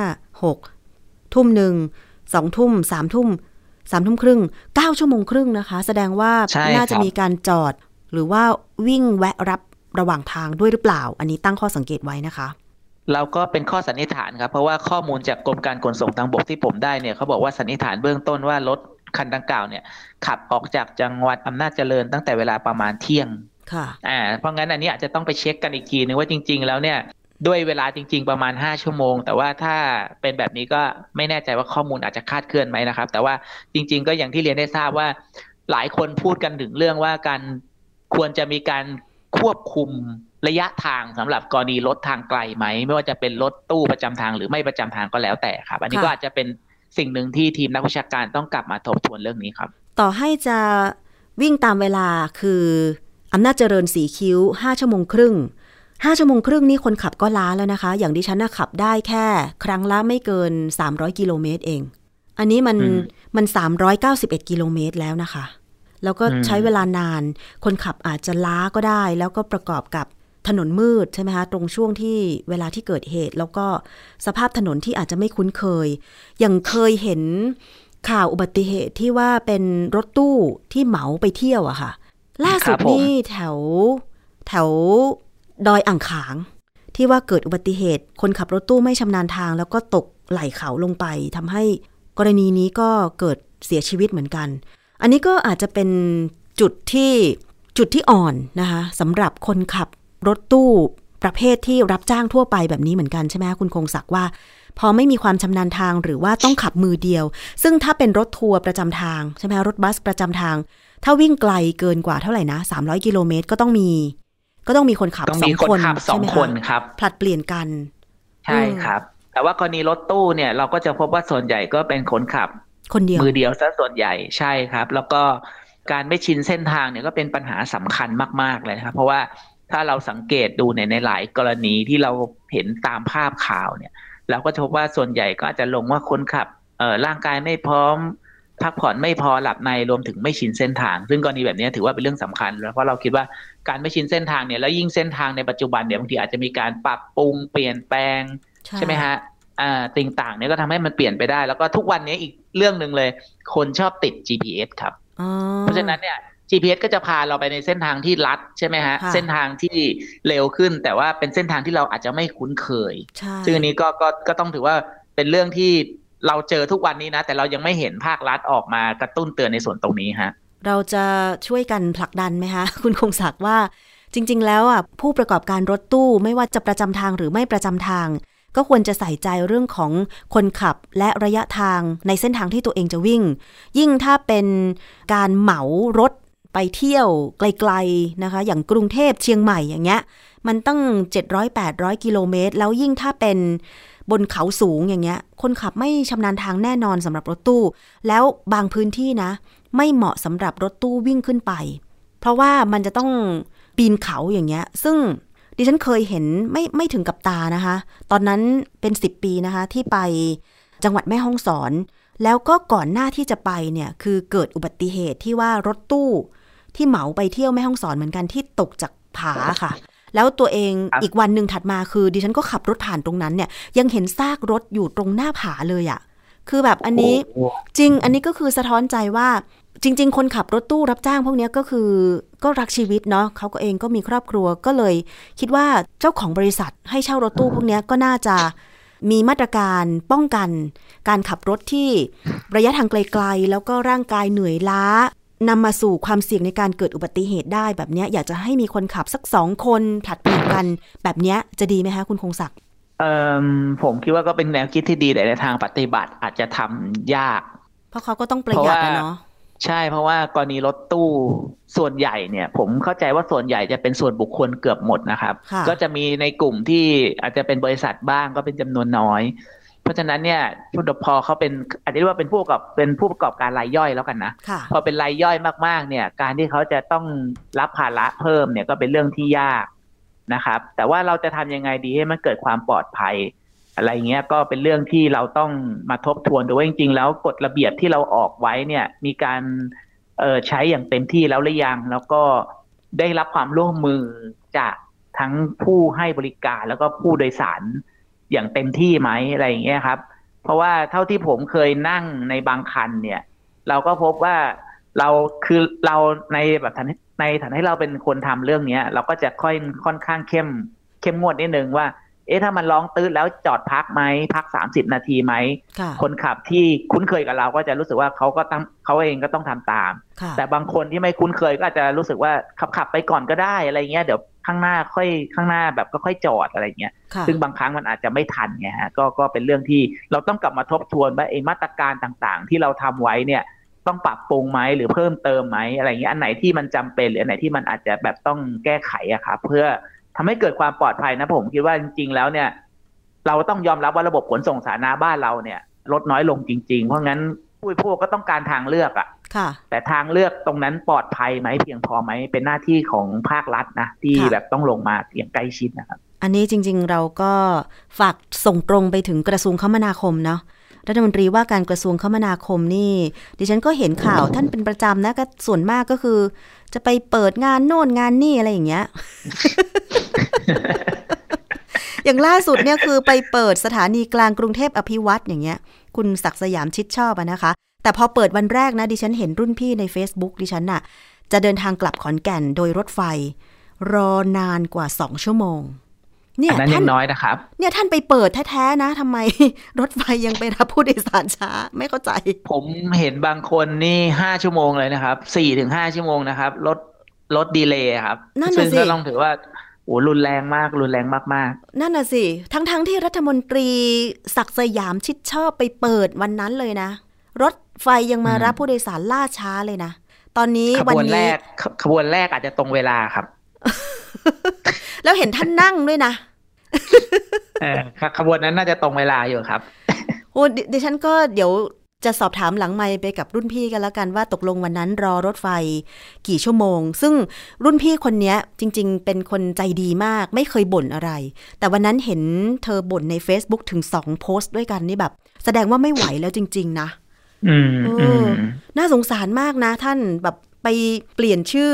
หก ทุ่มหนึ่ง สองทุ่ม สามทุ่ม สามทุ่มครึ่ง เก้าชั่วโมงครึ่งนะคะ แสดงว่าใช่น่าจะครับมีการจอด หรือว่าวิ่งแวะรับระหว่างทางด้วยหรือเปล่า อันนี้ตั้งข้อสังเกตไว้นะคะเราก็เป็นข้อสันนิษฐานครับ เพราะว่าข้อมูลจากกรมการขนส่งทางบกที่ผมได้เนี่ยเขาบอกว่าสันนิษฐานเบื้องต้นว่ารถ คันดังกล่าวเนี่ย ขับออกจากจังหวัดอำนาจเจริญตั้งแต่เวลาประมาณเที่ยงค่ะอ่าเพราะงั้นอันนี้อาจจะต้องไปเช็คกันอีกทีนึงว่าจริง ๆ แล้วเนี่ยด้วยเวลาจริง ๆ ประมาณ 5 ชั่วโมง แต่ว่าถ้าเป็นแบบนี้ก็ไม่แน่ใจว่าข้อมูลอาจจะคลาดเคลื่อนไหมนะครับ แต่ว่าจริง ๆ ก็อย่างที่เรียนได้ทราบว่า หลายคนพูดกันถึงเรื่องว่าการควรจะมีการควบคุมระยะทางสำหรับกรณีรถทางไกลไหม ไม่ว่าจะเป็นรถตู้ประจำทางหรือไม่ประจำทางก็แล้วแต่ครับ อันนี้ค่ะก็อาจจะเป็น สิ่งหนึ่งที่ทีมนักวิชาการต้องกลับมาทบทวนเรื่องนี้ครับ ต่อให้จะวิ่งตามเวลาคืออำนาจเจริญสีคิ้ว5ชั่วโมงครึ่ง5ชั่วโมงครึ่งนี่คนขับก็ล้าแล้วนะคะ อย่างดิฉันน่ะขับได้แค่ ครั้งละไม่เกิน 300 กิโลเมตรเอง อันนี้มันอืมมัน 391 กิโลเมตรแล้วนะคะ แล้วก็อืมใช้เวลานาน คนขับอาจจะล้าก็ได้ แล้วก็ประกอบกับ ถนนมืดใช่ไหมคะตรงช่วงที่เวลาที่เกิดเหตุ แล้วก็สภาพถนนที่อาจจะไม่คุ้นเคย อย่างเคยเห็นข่าวอุบัติเหตุที่ว่าเป็นรถตู้ที่เหมาไปเที่ยวอะค่ะ ล่าสุดครับผมนี่แถวแถวดอยอ่างขาง ที่ว่าเกิดอุบัติเหตุ คนขับรถตู้ไม่ชำนาญทาง แล้วก็ตกไหลเขาลงไปทำให้กรณีนี้ก็เกิดเสียชีวิตเหมือนกัน อันนี้ก็อาจจะเป็นจุดที่จุดที่อ่อนนะคะสำหรับคนขับ รถตู้ประเภทที่รับจ้างทั่วไปแบบนี้เหมือนกันใช่ไหมคะคุณคงศักดิ์ว่า พอไม่มีความชำนาญทางหรือว่าต้องขับมือเดียว ซึ่งถ้าเป็นรถทัวร์ประจำทางใช่ไหมคะรถบัสประจำทาง ถ้าวิ่งไกลเกินกว่าเท่าไหร่นะ300กิโลเมตรก็ต้องมี ก็ต้องมีคนขับต้องสอมีงคนคนขับสองใช่ไหมะคนครับผลัดเปลี่ยนกัน ใช่ครับ แต่ว่ากรณีรถตู้เนี่ยเราก็จะพบว่าส่วนใหญ่ก็เป็นคนขับ คนเดียวมือเดียวซะส่วนใหญ่ใช่ครับ แล้วก็การไม่ชินเส้นทางเนี่ยก็เป็นปัญหาสำคัญมาก ๆเลยนะครับ เพราะว่า ถ้าเราสังเกตดูเนี่ยในหลายกรณีที่เราเห็นตามภาพข่าวเนี่ย เราก็จะพบว่าส่วนใหญ่ก็อาจจะลงว่าคนขับเอ่อร่างกายไม่พร้อม พักผ่อนไม่พอหลับในรวมถึงไม่ชินเส้นทาง ซึ่งกรณีแบบนี้ถือว่าเป็นเรื่องสำคัญแล้วเพราะเราคิดว่าการไม่ชินเส้นทางเนี่ยแล้วยิ่งเส้นทางในปัจจุบันเนี่ยบางทีอาจจะมีการปรับปรุงเปลี่ยนแปลงใช่ไหมฮะอ่าติ่งต่างเนี่ยก็ทำให้มันเปลี่ยนไปได้ แล้วก็ทุกวันนี้อีกเรื่องหนึ่งเลย คนชอบติด GPS ครับอ๋อเพราะฉะนั้นเนี่ย GPS ก็จะพาเราไปในเส้นทางที่ลัดใช่ไหมฮะค่ะเส้นทางที่เร็วขึ้น แต่ว่าเป็นเส้นทางที่เราอาจจะไม่คุ้นเคยใช่ซึ่งอันนี้ก็ก็ก็ต้องถือว่าเป็นเรื่องที่เราเจอทุกวันนี้นะ แต่เรายังไม่เห็นภาครัฐออกมากระตุ้นเตือนในส่วนตรงนี้ฮะ เราจะช่วยกันผลักดันไหมคะคุณคงศักดิ์ว่าจริง ๆ แล้วอะผู้ประกอบการรถตู้ไม่ว่าจะประจำทางหรือไม่ประจำทาง ก็ควรจะใส่ใจเรื่องของคนขับและระยะทางในเส้นทางที่ตัวเองจะวิ่ง ยิ่งถ้าเป็นการเหมารถ ไปเที่ยวไกลๆนะคะ อย่างกรุงเทพเชียงใหม่อย่างเงี้ย มันตั้ง 700-800 กิโลเมตร แล้วยิ่งถ้าเป็นบนเขาสูงอย่างเงี้ย คนขับไม่ชำนาญทางแน่นอนสำหรับรถตู้ แล้วบางพื้นที่นะ ไม่เหมาะสำหรับรถตู้วิ่งขึ้นไป เพราะว่ามันจะต้องปีนเขาอย่างเงี้ย ซึ่งดิฉันเคยเห็นไม่ไม่ถึงกับตานะคะ ตอนนั้นเป็น 10 ปีนะคะที่ไปจังหวัดแม่ฮ่องสอน แล้วก็ก่อนหน้าที่จะไปเนี่ยคือเกิดอุบัติเหตุที่ว่ารถตู้ ที่เหมาไปเที่ยวแม่ฮ่องสอนเหมือนกันที่ตกจากผาค่ะ แล้วตัวเองครับอีกวันหนึ่งถัดมาคือ ดิฉันก็ขับรถผ่านตรงนั้นเนี่ย ยังเห็นซากรถอยู่ตรงหน้าผาเลยอะคือแบบอันนี้โอ้โหจริง อันนี้ก็คือสะท้อนใจว่าจริง ๆ คนขับรถตู้รับจ้างพวกเนี้ยก็คือก็รักชีวิตเนาะเขาก็เองก็มีครอบครัวก็เลย คิดว่าเจ้าของบริษัทให้เช่ารถตู้พวกเนี้ยก็น่าจะมีมาตรการป้องกัน การขับรถที่ระยะทางไกล ๆ แล้วก็ร่างกายเหนื่อยล้า นำมาสู่ความเสี่ยงในการเกิดอุบัติเหตุได้แบบเนี้ยอยากจะให้มีคนขับสักสองคนผลัดเปลี่ยนกัน แบบเนี้ยจะดีไหมคะคุณคงศักดิ์เอ่อผมคิดว่าก็เป็นแนวคิดที่ดีแต่ในทางปฏิบัติอาจจะทำยาก เพราะเขาก็ต้องประหยัดเพราะนะว่าเนาะใช่เพราะว่ากรณีรถตู้ส่วนใหญ่เนี่ย ผมเข้าใจว่าส่วนใหญ่จะเป็นส่วนบุคคลเกือบหมดนะครับค่ะก็จะมีในกลุ่มที่อาจจะเป็นบริษัทบ้างก็เป็นจำนวนน้อย เพราะฉะนั้นเนี่ยผู้ดพอเขาเป็นอาจจะเรียกว่าเป็นผู้ประกอบเป็นผู้ประกอบการรายย่อยแล้วกันนะค่ะพอเป็นรายย่อยมากๆ เนี่ย การที่เขาจะต้องรับภาระเพิ่มเนี่ยก็เป็นเรื่องที่ยากนะครับ แต่ว่าเราจะทำยังไงดีให้มันเกิดความปลอดภัย อะไรเงี้ยก็เป็นเรื่องที่เราต้องมาทบทวนดูว่าจริง ๆ แล้วกฎระเบียบที่เราออกไว้เนี่ย มีการเอ่อใช้อย่างเต็มที่แล้วหรือยัง แล้วก็ได้รับความร่วมมือจากทั้งผู้ให้บริการแล้วก็ผู้โดยสาร อย่างเต็มที่ไหมอะไรอย่างเงี้ยครับ เพราะว่าเท่าที่ผมเคยนั่งในบางคันเนี่ย เราก็พบว่าเราคือเราในแบบฐานในฐานะที่เราเป็นคนทำเรื่องเนี้ย เราก็จะค่อยค่อนข้างเข้มเข้มงวดนิดนึงว่า เอ๊ะถ้ามันร้องตื้นแล้วจอดพักไหมพักสามสิบนาทีไหมค่ะคนขับที่คุ้นเคยกับเราก็จะรู้สึกว่าเขาก็ต้องเขาเองก็ต้องทำตามค่ะแต่บางคนที่ไม่คุ้นเคยก็อาจจะรู้สึกว่าขับขับไปก่อนก็ได้อะไรเงี้ยเดี๋ยวข้างหน้าค่อยข้างหน้าแบบก็ค่อยจอดอะไรเงี้ยค่ะซึ่งบางครั้งมันอาจจะไม่ทันไงฮะก็ก็เป็นเรื่องที่เราต้องกลับมาทบทวนว่าไอ้มาตรการต่างๆ ที่เราทำไว้เนี่ยต้องปรับปรุงไหมหรือเพิ่มเติมไหมอะไรเงี้ยอันไหนที่มันจำเป็นหรืออันไหนที่มันอาจจะแบบต้องแก้ไขอะครับเพื่อ ทำให้เกิดความปลอดภัยนะผมคิดว่าจริงๆแล้วเนี่ย เราต้องยอมรับว่าระบบขนส่งสาธารณะบ้านเราเนี่ย ลดน้อยลงจริง ๆ เพราะงั้นผู้บริโภคก็ต้องการทางเลือกอะค่ะ แต่ทางเลือกตรงนั้นปลอดภัยไหมเพียงพอไหมเป็นหน้าที่ของภาครัฐนะที่ค่ะแบบต้องลงมาอย่างใกล้ชิดนะครับอันนี้จริง ๆ เราก็ฝากส่งตรงไปถึงกระทรวงคมนาคมเนาะรัฐมนตรีว่าการกระทรวงคมนาคมนี่ ดิฉันก็เห็นข่าวท่านเป็นประจำนะก็ส่วนมากก็คือ จะไปเปิดงานโน่นงานนี่อะไรอย่างเงี้ย อย่างล่าสุดเนี่ยคือไปเปิดสถานีกลางกรุงเทพอภิวัตอย่างเงี้ย คุณศักดิ์สยามชิดชอบอะนะคะ แต่พอเปิดวันแรกนะดิฉันเห็นรุ่นพี่ใน Facebook ดิฉันน่ะ จะเดินทางกลับขอนแก่นโดยรถไฟ รอนานกว่าสองชั่วโมง เนี่ยอันนั้นท่ายันงน้อยนะครับ เนี่ยท่านไปเปิดแท้ๆนะทำไมรถไฟยังไปรับผู้โดยสารช้าไม่เข้าใจ ผมเห็นบางคนนี่ห้าชั่วโมงเลยนะครับสี่ถึงห้าชั่วโมงนะครับรถรถดีเลย์ครับนั่นน่ะซึ่งสิก็ต้องถือว่าโอ้รุนแรงมาก รุนแรงมากนั่นน่ะสิ ทั้งๆที่รัฐมนตรีศักดิ์สยามชิดชอบไปเปิดวันนั้นเลยนะ รถไฟยังมารับผู้โดยสารล่าช้าเลยนะ ตอนนี้ๆขวันบวนแรนี้กขขบวนแรกอาจจะตรงเวลาครับ แล้วเห็นท่านนั่งด้วยนะเออ ขขบวนนั้นน่าจะตรงเวลาอยู่ครับ โอ้ดิดิฉันก็เดี๋ยวจะสอบถามหลังไมค์ไปกับรุ่นพี่กันแล้วกันว่าตกลงวันนั้นรอรถไฟกี่ชั่วโมง ซึ่งรุ่นพี่คนเนี้ยจริง ๆ เป็นคนใจดีมาก ไม่เคยบ่นอะไร แต่วันนั้นเห็นเธอบ่นใน Facebook ถึงสองโพสต์ด้วยกันนี่แบบ แสดงว่าไม่ไหวแล้วจริง ๆ นะอืมเอออืมน่าสงสารมากนะท่านแบบไปเปลี่ยนชื่อ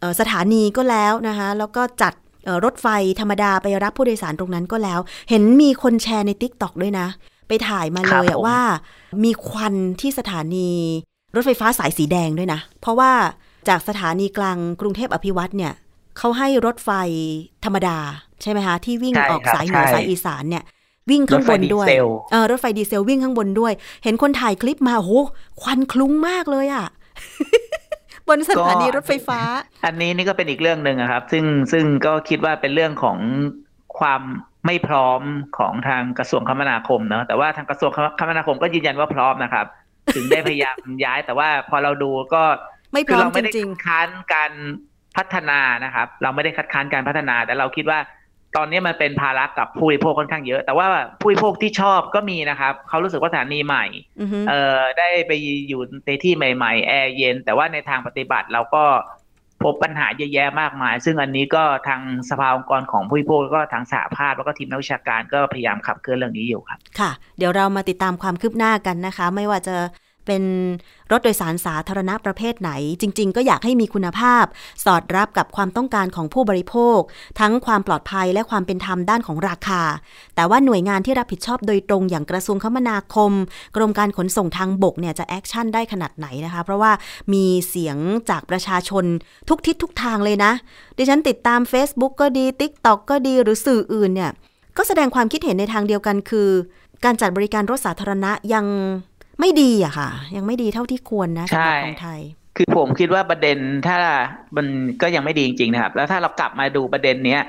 เออสถานีก็แล้วนะคะ แล้วก็จัดเอ่อ รถไฟธรรมดาไปรับผู้โดยสารตรงนั้นก็แล้ว เห็นมีคนแชร์ใน t ิ k t o k ด้วยนะ ไปถ่ายมาเลยอะว่า มีควันที่สถานี รถไฟฟ้าสายสีแดงด้วยนะ เพราะว่าจากสถานีกลางกรุงเทพอภิวัตเนี่ยเขาให้รถไฟธรรมดา ใช่ไหมคะที่วิ่งใช่ออกครับสายเหนือใช่สายอีสานเนี่ยวิ่งข้างบนด้วยรถไฟดีเซลเออรถไฟดีเซลวิ่งข้างบนด้วย เห็นคนถ่ายคลิปมาโอ้โหควันคลุ้งมากเลยอะ บนสถานีรถไฟฟ้า อันนี้นี่ก็เป็นอีกเรื่องหนึ่งอะครับ ซึ่งซึ่งก็คิดว่าเป็นเรื่องของความไม่พร้อมของทางกระทรวงคมนาคมเนอะแต่ว่าทางกระทรวงคมนาคมก็ยืนยันว่าพร้อมนะครับ ถึงได้พยายามย้าย แต่ว่าพอเราดูก็ไม่พคือร้อมเราจไม่ได้ริงคัดค้านการพัฒนานะครับ เราไม่ได้คัดค้านการพัฒนา แต่เราคิดว่า ตอนนี้มันเป็นภาระกับผู้บริโภคค่อนข้างเยอะ แต่ว่าผู้บริโภคที่ชอบก็มีนะครับ เขารู้สึกว่าสถานีใหม่ๆอือฮึเอ่อได้ไปอยู่ในที่ใหม่ ๆ แอร์เย็น แต่ว่าในทางปฏิบัติเราก็พบปัญหาเยอะแยะมากมาย ซึ่งอันนี้ก็ทางสภาองค์กรของผู้บริโภคแล้วก็ทางสหภาพแล้วก็ทีมนักวิชาการก็พยายามขับเคลื่อนเรื่องนี้อยู่ครับ ค่ะ เดี๋ยวเรามาติดตามความคืบหน้ากันนะคะ ไม่ว่าจะ เป็นรถโดยสารสาธารณะประเภทไหน จริง ๆ ก็อยากให้มีคุณภาพ สอดรับกับความต้องการของผู้บริโภค ทั้งความปลอดภัยและความเป็นธรรมด้านของราคา แต่ว่าหน่วยงานที่รับผิดชอบโดยตรงอย่างกระทรวงคมนาคม กรมการขนส่งทางบกเนี่ยจะ action ได้ขนาดไหนนะคะ เพราะว่ามีเสียงจากประชาชนทุกทิศทุกทางเลยนะ ดิฉันติดตาม Facebook ก็ดี TikTok ก็ดีหรือสื่ออื่นเนี่ยก็แสดงความคิดเห็นในทางเดียวกันคือ การจัดบริการรถสาธารณะยัง ไม่ดีอะค่ะ ยังไม่ดีเท่าที่ควรนะใช่สำหรับของไทย คือผมคิดว่าประเด็นถ้ามันก็ยังไม่ดีจริง ๆ นะครับ แล้วถ้าเรากลับมาดูประเด็นเนี้ย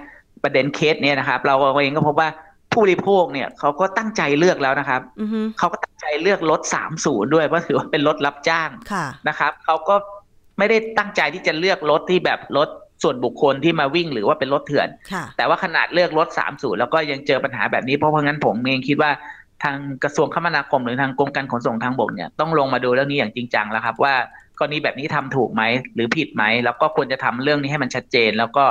ประเด็นเคสเนี้ยนะครับ เราเองก็พบว่าผู้บริโภคเนี่ยเขาก็ตั้งใจเลือกแล้วนะครับอือฮึเขาก็ตั้งใจเลือกรถ30ด้วยเพราะถือว่าเป็นรถรับจ้างค่ะนะครับเขาก็ไม่ได้ตั้งใจที่จะเลือกรถที่แบบรถส่วนบุคคลที่มาวิ่งหรือว่าเป็นรถเถื่อนค่ะแต่ว่าขนาดเลือกรถ30แล้วก็ยังเจอปัญหาแบบนี้เพราะเพราะงั้นผมเองคิดว่า ทางกระทรวงคมนาคมหรือทางกรมการขนส่งทางบกเนี่ยต้องลงมาดูเรื่องนี้อย่างจริงจังแล้วครับว่ากรณีแบบนี้ทำถูกไหมหรือผิดไหมแล้วก็ควรจะทำเรื่องนี้ให้มันชัดเจน แล้วก็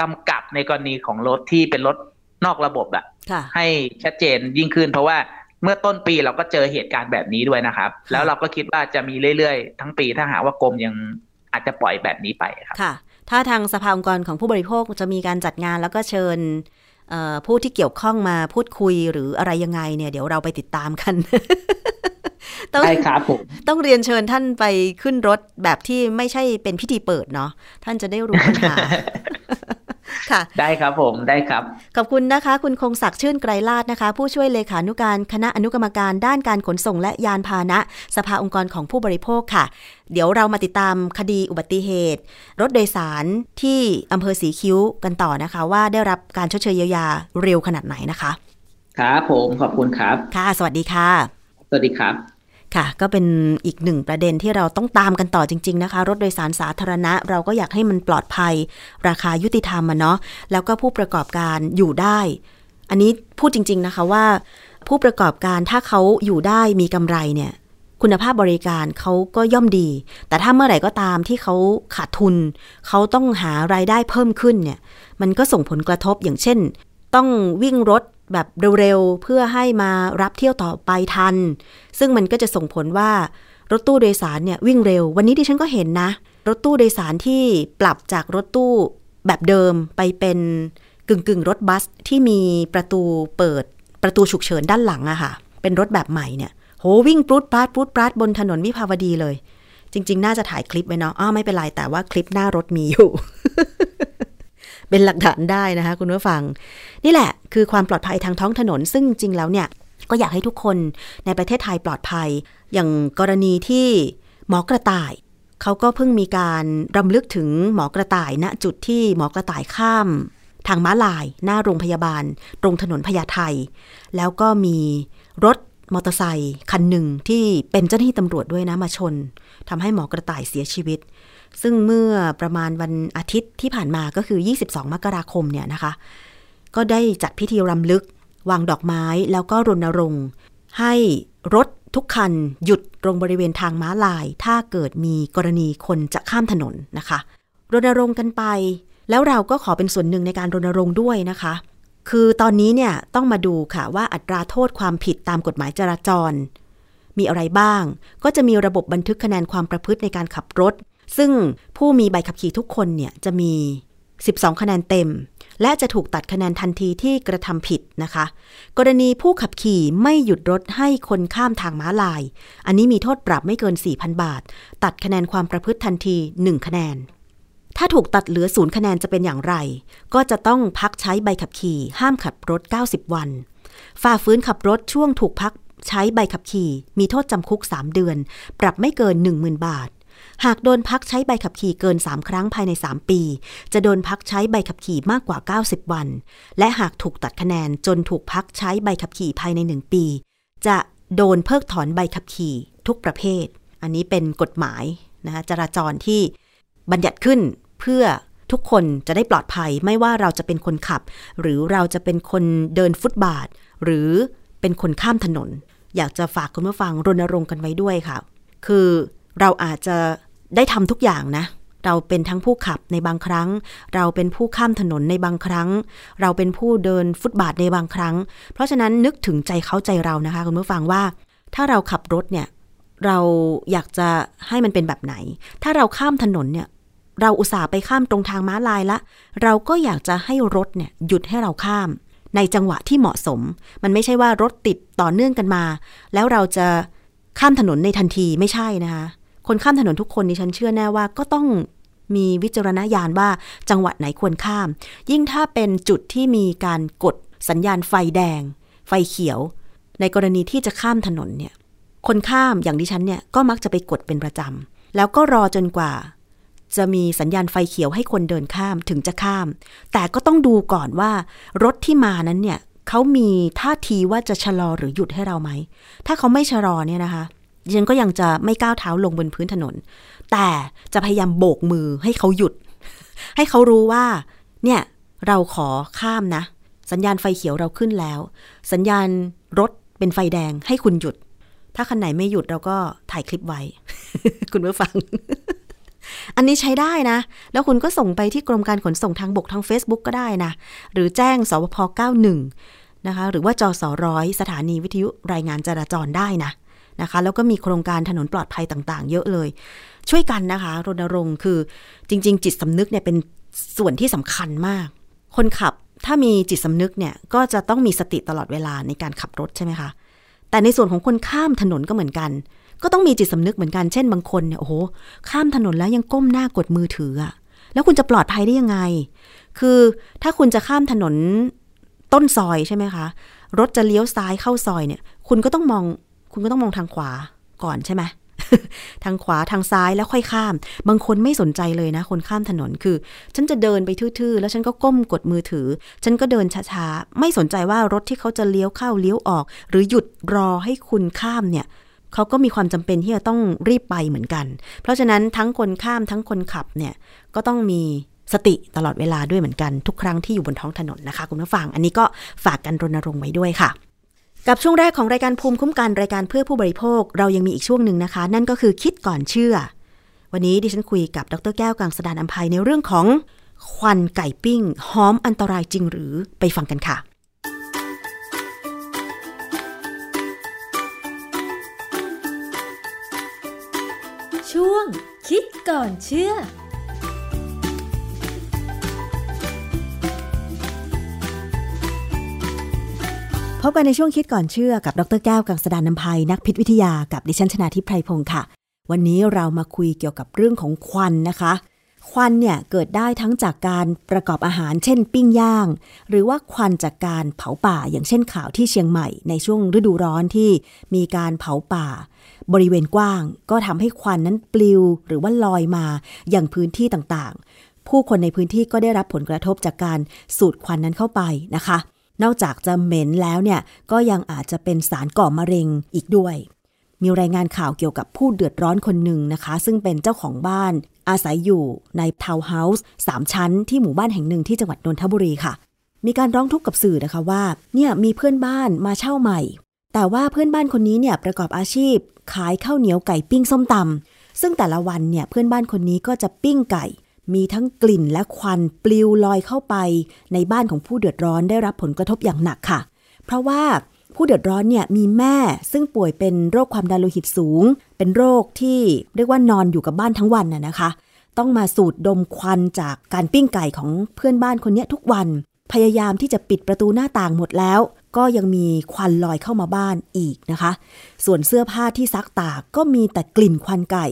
กำกับในกรณีของรถที่เป็นรถนอกระบบอะค่ะให้ชัดเจนยิ่งขึ้น เพราะว่าเมื่อต้นปีเราก็เจอเหตุการณ์แบบนี้ด้วยนะครับ แล้วเราก็คิดว่าจะมีเรื่อยๆ ทั้งปีถ้าหากว่ากรมยังอาจจะปล่อยแบบนี้ไปครับค่ะ ถ้าทางสภาองค์กรของผู้บริโภคจะมีการจัดงานแล้วก็เชิญเอ่อ ผู้ที่เกี่ยวข้องมาพูดคุยหรืออะไรยังไงเนี่ย เดี๋ยวเราไปติดตามกันต้องได้ครับผมต้องเรียนเชิญท่านไปขึ้นรถแบบที่ไม่ใช่เป็นพิธีเปิดเนาะท่านจะได้รู้ปัญหา ค่ะ ได้ครับผมได้ครับ ขอบคุณนะคะ คุณคงศักดิ์ชื่นไกรลาดนะคะ ผู้ช่วยเลขานุการคณะอนุกรรมการด้านการขนส่งและยานพาหนะ สภาองค์กรของผู้บริโภคค่ะ เดี๋ยวเรามาติดตามคดีอุบัติเหตุ รถโดยสารที่อำเภอสีคิ้วกันต่อนะคะ ว่าได้รับการชดเชยเยียวยาเร็วขนาดไหนนะคะ ครับผมขอบคุณครับ ค่ะ สวัสดีค่ะ สวัสดีครับ ค่ะ ก็เป็นอีกหนึ่งประเด็นที่เราต้องตามกันต่อจริง ๆ นะคะ รถโดยสารสาธารณะ เราก็อยากให้มันปลอดภัย ราคายุติธรรมอะเนาะแล้วก็ผู้ประกอบการอยู่ได้ อันนี้พูดจริง ๆนะคะว่า ผู้ประกอบการถ้าเขาอยู่ได้มีกำไรเนี่ยคุณภาพบริการเขาก็ย่อมดี แต่ถ้าเมื่อไหร่ก็ตามที่เขาขาดทุน เขาต้องหารายได้เพิ่มขึ้นเนี่ย มันก็ส่งผลกระทบอย่างเช่น ต้องวิ่งรถ แบบเร็วๆ เพื่อให้มารับเที่ยวต่อไปทัน ซึ่งมันก็จะส่งผลว่ารถตู้โดยสารเนี่ยวิ่งเร็ว วันนี้ดิฉันก็เห็นนะ รถตู้โดยสารที่ปรับจากรถตู้แบบเดิมไปเป็นกึ่งกึ่งๆรถบัสที่มีประตูเปิดประตูฉุกเฉินด้านหลังอะค่ะ เป็นรถแบบใหม่เนี่ย โหวิ่งปรุดปราดปรุดปราดบนถนนวิภาวดีเลย จริง ๆ น่าจะถ่ายคลิปไว้เนาะอ้าไม่เป็นไรแต่ว่าคลิปหน้ารถมีอยู่ เป็นหลักฐานได้นะคะ คุณผู้ฟัง นี่แหละคือความปลอดภัยทางท้องถนน ซึ่งจริงแล้วเนี่ยก็อยากให้ทุกคนในประเทศไทยปลอดภัย อย่างกรณีที่หมอกระต่ายเขาก็เพิ่งมีการรำลึกถึงหมอกระต่ายณจุดที่หมอกระต่ายข้าม ทางม้าลาย หน้าโรงพยาบาล ตรงถนนพญาไทแล้วก็มีรถมอเตอร์ไซค์คันหนึ่งที่เป็นเจ้าหน้าที่ตำรวจด้วยนะมาชนทำให้หมอกระต่ายเสียชีวิต ซึ่งเมื่อประมาณวันอาทิตย์ที่ผ่านมาก็คือ 22 มกราคมเนี่ยนะคะ ก็ได้จัดพิธีรำลึก วางดอกไม้แล้วก็รณรงค์ให้รถทุกคันหยุดตรงบริเวณทางม้าลาย ถ้าเกิดมีกรณีคนจะข้ามถนนนะคะ รณรงค์กันไป แล้วเราก็ขอเป็นส่วนหนึ่งในการรณรงค์ด้วยนะคะ คือตอนนี้เนี่ยต้องมาดูค่ะว่าอัตราโทษความผิดตามกฎหมายจราจร มีอะไรบ้าง ก็จะมีระบบบันทึกคะแนนความประพฤติในการขับรถ ซึ่งผู้มีใบขับขี่ทุกคนเนี่ยจะมี 12 คะแนนเต็ม และจะถูกตัดคะแนนทันทีที่กระทำผิดนะคะ กรณีผู้ขับขี่ไม่หยุดรถให้คนข้ามทางม้าลาย อันนี้มีโทษปรับไม่เกิน 4,000 บาท ตัดคะแนนความประพฤติทันที 1 คะแนนถ้าถูกตัดเหลือศูนย์คะแนนจะเป็นอย่างไร ก็จะต้องพักใช้ใบขับขี่ ห้ามขับรถ 90 วัน ฝ่าฝืนขับรถช่วงถูกพักใช้ใบขับขี่ มีโทษจำคุก 3 เดือน ปรับไม่เกิน 10,000 บาท หากโดนพักใช้ใบขับขี่เกิน 3 ครั้งภายใน 3 ปี จะโดนพักใช้ใบขับขี่มากกว่า 90 วัน และหากถูกตัดคะแนนจนถูกพักใช้ใบขับขี่ภายใน 1 ปี จะโดนเพิกถอนใบขับขี่ทุกประเภท อันนี้เป็นกฎหมายนะคะจราจรที่บัญญัติขึ้นเพื่อทุกคนจะได้ปลอดภัยไม่ว่าเราจะเป็นคนขับ หรือเราจะเป็นคนเดินฟุตบาท หรือเป็นคนข้ามถนน อยากจะฝากคุณผู้ฟังรณรงค์กันไว้ด้วยค่ะ คือ เราอาจจะได้ทำทุกอย่างนะ เราเป็นทั้งผู้ขับในบางครั้ง เราเป็นผู้ข้ามถนนในบางครั้ง เราเป็นผู้เดินฟุตบาทในบางครั้ง เพราะฉะนั้นนึกถึงใจเขาใจเรานะคะคุณผู้ฟังว่า ถ้าเราขับรถเนี่ยเราอยากจะให้มันเป็นแบบไหน ถ้าเราข้ามถนนเนี่ยเราอุตส่าห์ไปข้ามตรงทางม้าลายละ เราก็อยากจะให้รถเนี่ยหยุดให้เราข้าม ในจังหวะที่เหมาะสม มันไม่ใช่ว่ารถติดต่อเนื่องกันมา แล้วเราจะข้ามถนนในทันทีไม่ใช่นะคะ คนข้ามถนนทุกคนดิฉันเชื่อแน่ว่าก็ต้องมีวิจารณญาณว่าจังหวะไหนควรข้าม ยิ่งถ้าเป็นจุดที่มีการกดสัญญาณไฟแดง ไฟเขียว ในกรณีที่จะข้ามถนนเนี่ย คนข้ามอย่างดิฉันเนี่ยก็มักจะไปกดเป็นประจำ แล้วก็รอจนกว่า จะมีสัญญาณไฟเขียวให้คนเดินข้ามถึงจะข้าม แต่ก็ต้องดูก่อนว่ารถที่มานั้นเนี่ยเขามีท่าทีว่าจะชะลอหรือหยุดให้เราไหม ถ้าเขาไม่ชะลอเนี่ยนะคะ ดิฉันก็ยังจะไม่ก้าวเท้าลงบนพื้นถนน แต่จะพยายามโบกมือให้เขาหยุด ให้เขารู้ว่า เนี่ยเราขอข้ามนะ สัญญาณไฟเขียวเราขึ้นแล้ว สัญญาณรถเป็นไฟแดงให้คุณหยุด ถ้าคันไหนไม่หยุดเราก็ถ่ายคลิปไว้ คุณผู้ฟัง อันนี้ใช้ได้นะ แล้วคุณก็ส่งไปที่กรมการขนส่งทางบกทาง Facebook ก็ได้นะ หรือแจ้งสวพ91นะคะหรือว่าจอสอร้อยสถานีวิทยุรายงานจราจรได้นะ นะคะ แล้วก็มีโครงการถนนปลอดภัยต่างๆ เยอะเลย ช่วยกันนะคะรณรงค์คือจริง ๆ จิตสำนึกเนี่ยเป็นส่วนที่สำคัญมาก คนขับถ้ามีจิตสำนึกเนี่ยก็จะต้องมีสติตลอดเวลาในการขับรถใช่ไหมคะแต่ในส่วนของคนข้ามถนนก็เหมือนกัน ก็ต้องมีจิตสำนึกเหมือนกันเช่นบางคนเนี่ยโอ้โหข้ามถนนแล้วยังก้มหน้ากดมือถืออะแล้วคุณจะปลอดภัยได้ยังไง คือถ้าคุณจะข้ามถนนต้นซอยใช่ไหมคะ รถจะเลี้ยวซ้ายเข้าซอยเนี่ย คุณก็ต้องมอง คุณก็ต้องมองทางขวาก่อนใช่ไหมทางขวาทางซ้ายแล้วค่อยข้าม บางคนไม่สนใจเลยนะ คนข้ามถนนคือ ฉันจะเดินไปทื่อๆ แล้วฉันก็ก้มกดมือถือ ฉันก็เดินช้าๆ ไม่สนใจว่ารถที่เขาจะเลี้ยวเข้าเลี้ยวออก หรือหยุดรอให้คุณข้ามเนี่ยเขาก็มีความจำเป็นที่จะต้องรีบไปเหมือนกัน เพราะฉะนั้นทั้งคนข้ามทั้งคนขับเนี่ยก็ต้องมีสติตลอดเวลาด้วยเหมือนกันทุกครั้งที่อยู่บนท้องถนนนะคะ คุณผู้ฟัง อันนี้ก็ฝากกันรณรงค์ไว้ด้วยค่ะ กับช่วงแรกของรายการภูมิคุ้มกันรายการเพื่อผู้บริโภค เรายังมีอีกช่วงหนึ่งนะคะ นั่นก็คือคิดก่อนเชื่อ วันนี้ดิฉันคุยกับดรแก้วกังสดานอัมภัยในเรื่องของ ควันไก่ปิ้งหอมอันตรายจริงหรือไปฟังกันค่ะ ช่วงคิดก่อนเชื่อ พบกันในช่วงคิดก่อนเชื่อกับดรแก้วกังสดานนภัยนักพิษวิทยากับดิฉันชนาทิพไพรพงศ์ค่ะ วันนี้เรามาคุยเกี่ยวกับเรื่องของควันนะคะ ควันเนี่ยเกิดได้ทั้งจากการประกอบอาหาร เช่น ปิ้งย่าง หรือว่าควันจากการเผาป่า อย่างเช่นข่าวที่เชียงใหม่ในช่วงฤดูร้อนที่มีการเผาป่า บริเวณกว้าง ก็ทำให้ควันนั้นปลิว หรือว่าลอยมาอย่างพื้นที่ต่างๆ ผู้คนในพื้นที่ก็ได้รับผลกระทบจากการสูดควันนั้นเข้าไปนะคะ นอกจากจะเหม็นแล้วเนี่ยก็ยังอาจจะเป็นสารก่อมะเร็งอีกด้วย มีรายงานข่าวเกี่ยวกับผู้เดือดร้อนคนหนึ่งนะคะ ซึ่งเป็นเจ้าของบ้าน อาศัยอยู่ในทาวน์เฮาส์สามชั้นที่หมู่บ้านแห่งหนึ่งที่จังหวัดนนทบุรีค่ะ มีการร้องทุกข์กับสื่อนะคะว่าเนี่ยมีเพื่อนบ้านมาเช่าใหม่ แต่ว่าเพื่อนบ้านคนนี้เนี่ยประกอบอาชีพ ขายข้าวเหนียวไก่ปิ้งส้มตำซึ่งแต่ละวันเนี่ยเพื่อนบ้านคนนี้ก็จะปิ้งไก่ มีทั้งกลิ่นและควันปลิวลอยเข้าไปในบ้านของผู้เดือดร้อนได้รับผลกระทบอย่างหนักค่ะ เพราะว่าผู้เดือดร้อนเนี่ยมีแม่ซึ่งป่วยเป็นโรคความดันโลหิตสูง เป็นโรคที่เรียกว่านอนอยู่กับบ้านทั้งวันน่ะนะคะ ต้องมาสูดดมควันจากการปิ้งไก่ของเพื่อนบ้านคนนี้ทุกวัน พยายามที่จะปิดประตูหน้าต่างหมดแล้ว ก็ยังมีควันลอยเข้ามาบ้านอีกนะคะ ส่วนเสื้อผ้าที่ซักตากก็มีแต่กลิ่นควันไก่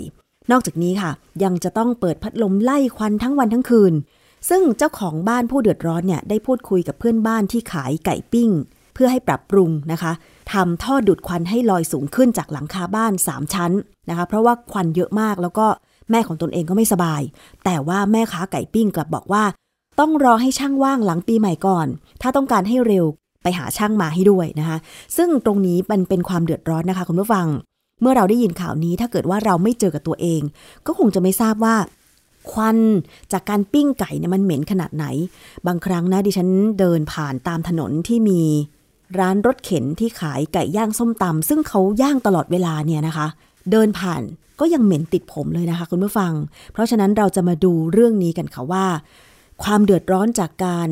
นอกจากนี้ค่ะ ยังจะต้องเปิดพัดลมไล่ควันทั้งวันทั้งคืน ซึ่งเจ้าของบ้านผู้เดือดร้อนเนี่ยได้พูดคุยกับเพื่อนบ้านที่ขายไก่ปิ้ง เพื่อให้ปรับปรุงนะคะทำท่อดูดควันให้ลอยสูงขึ้นจากหลังคาบ้าน 3 ชั้นนะคะ เพราะว่าควันเยอะมากแล้วก็แม่ของตนเองก็ไม่สบาย แต่ว่าแม่ค้าไก่ปิ้งกลับบอกว่า ต้องรอให้ช่างว่างหลังปีใหม่ก่อน ถ้าต้องการให้เร็วไปหาช่างมาให้ด้วยนะคะ ซึ่งตรงนี้มันเป็นความเดือดร้อนนะคะคุณผู้ฟัง เมื่อเราได้ยินข่าวนี้ถ้าเกิดว่าเราไม่เจอกับตัวเอง ก็คงจะไม่ทราบว่า ควันจากการปิ้งไก่เนี่ยมันเหม็นขนาดไหน บางครั้งนะดิฉันเดินผ่านตามถนนที่มีร้านรถเข็นที่ขายไก่ย่างส้มตำซึ่งเขาย่างตลอดเวลาเนี่ยนะคะ เดินผ่านก็ยังเหม็นติดผมเลยนะคะ คุณผู้ฟัง เพราะฉะนั้นเราจะมาดูเรื่องนี้กันค่ะว่า ความเดือดร้อนจากการ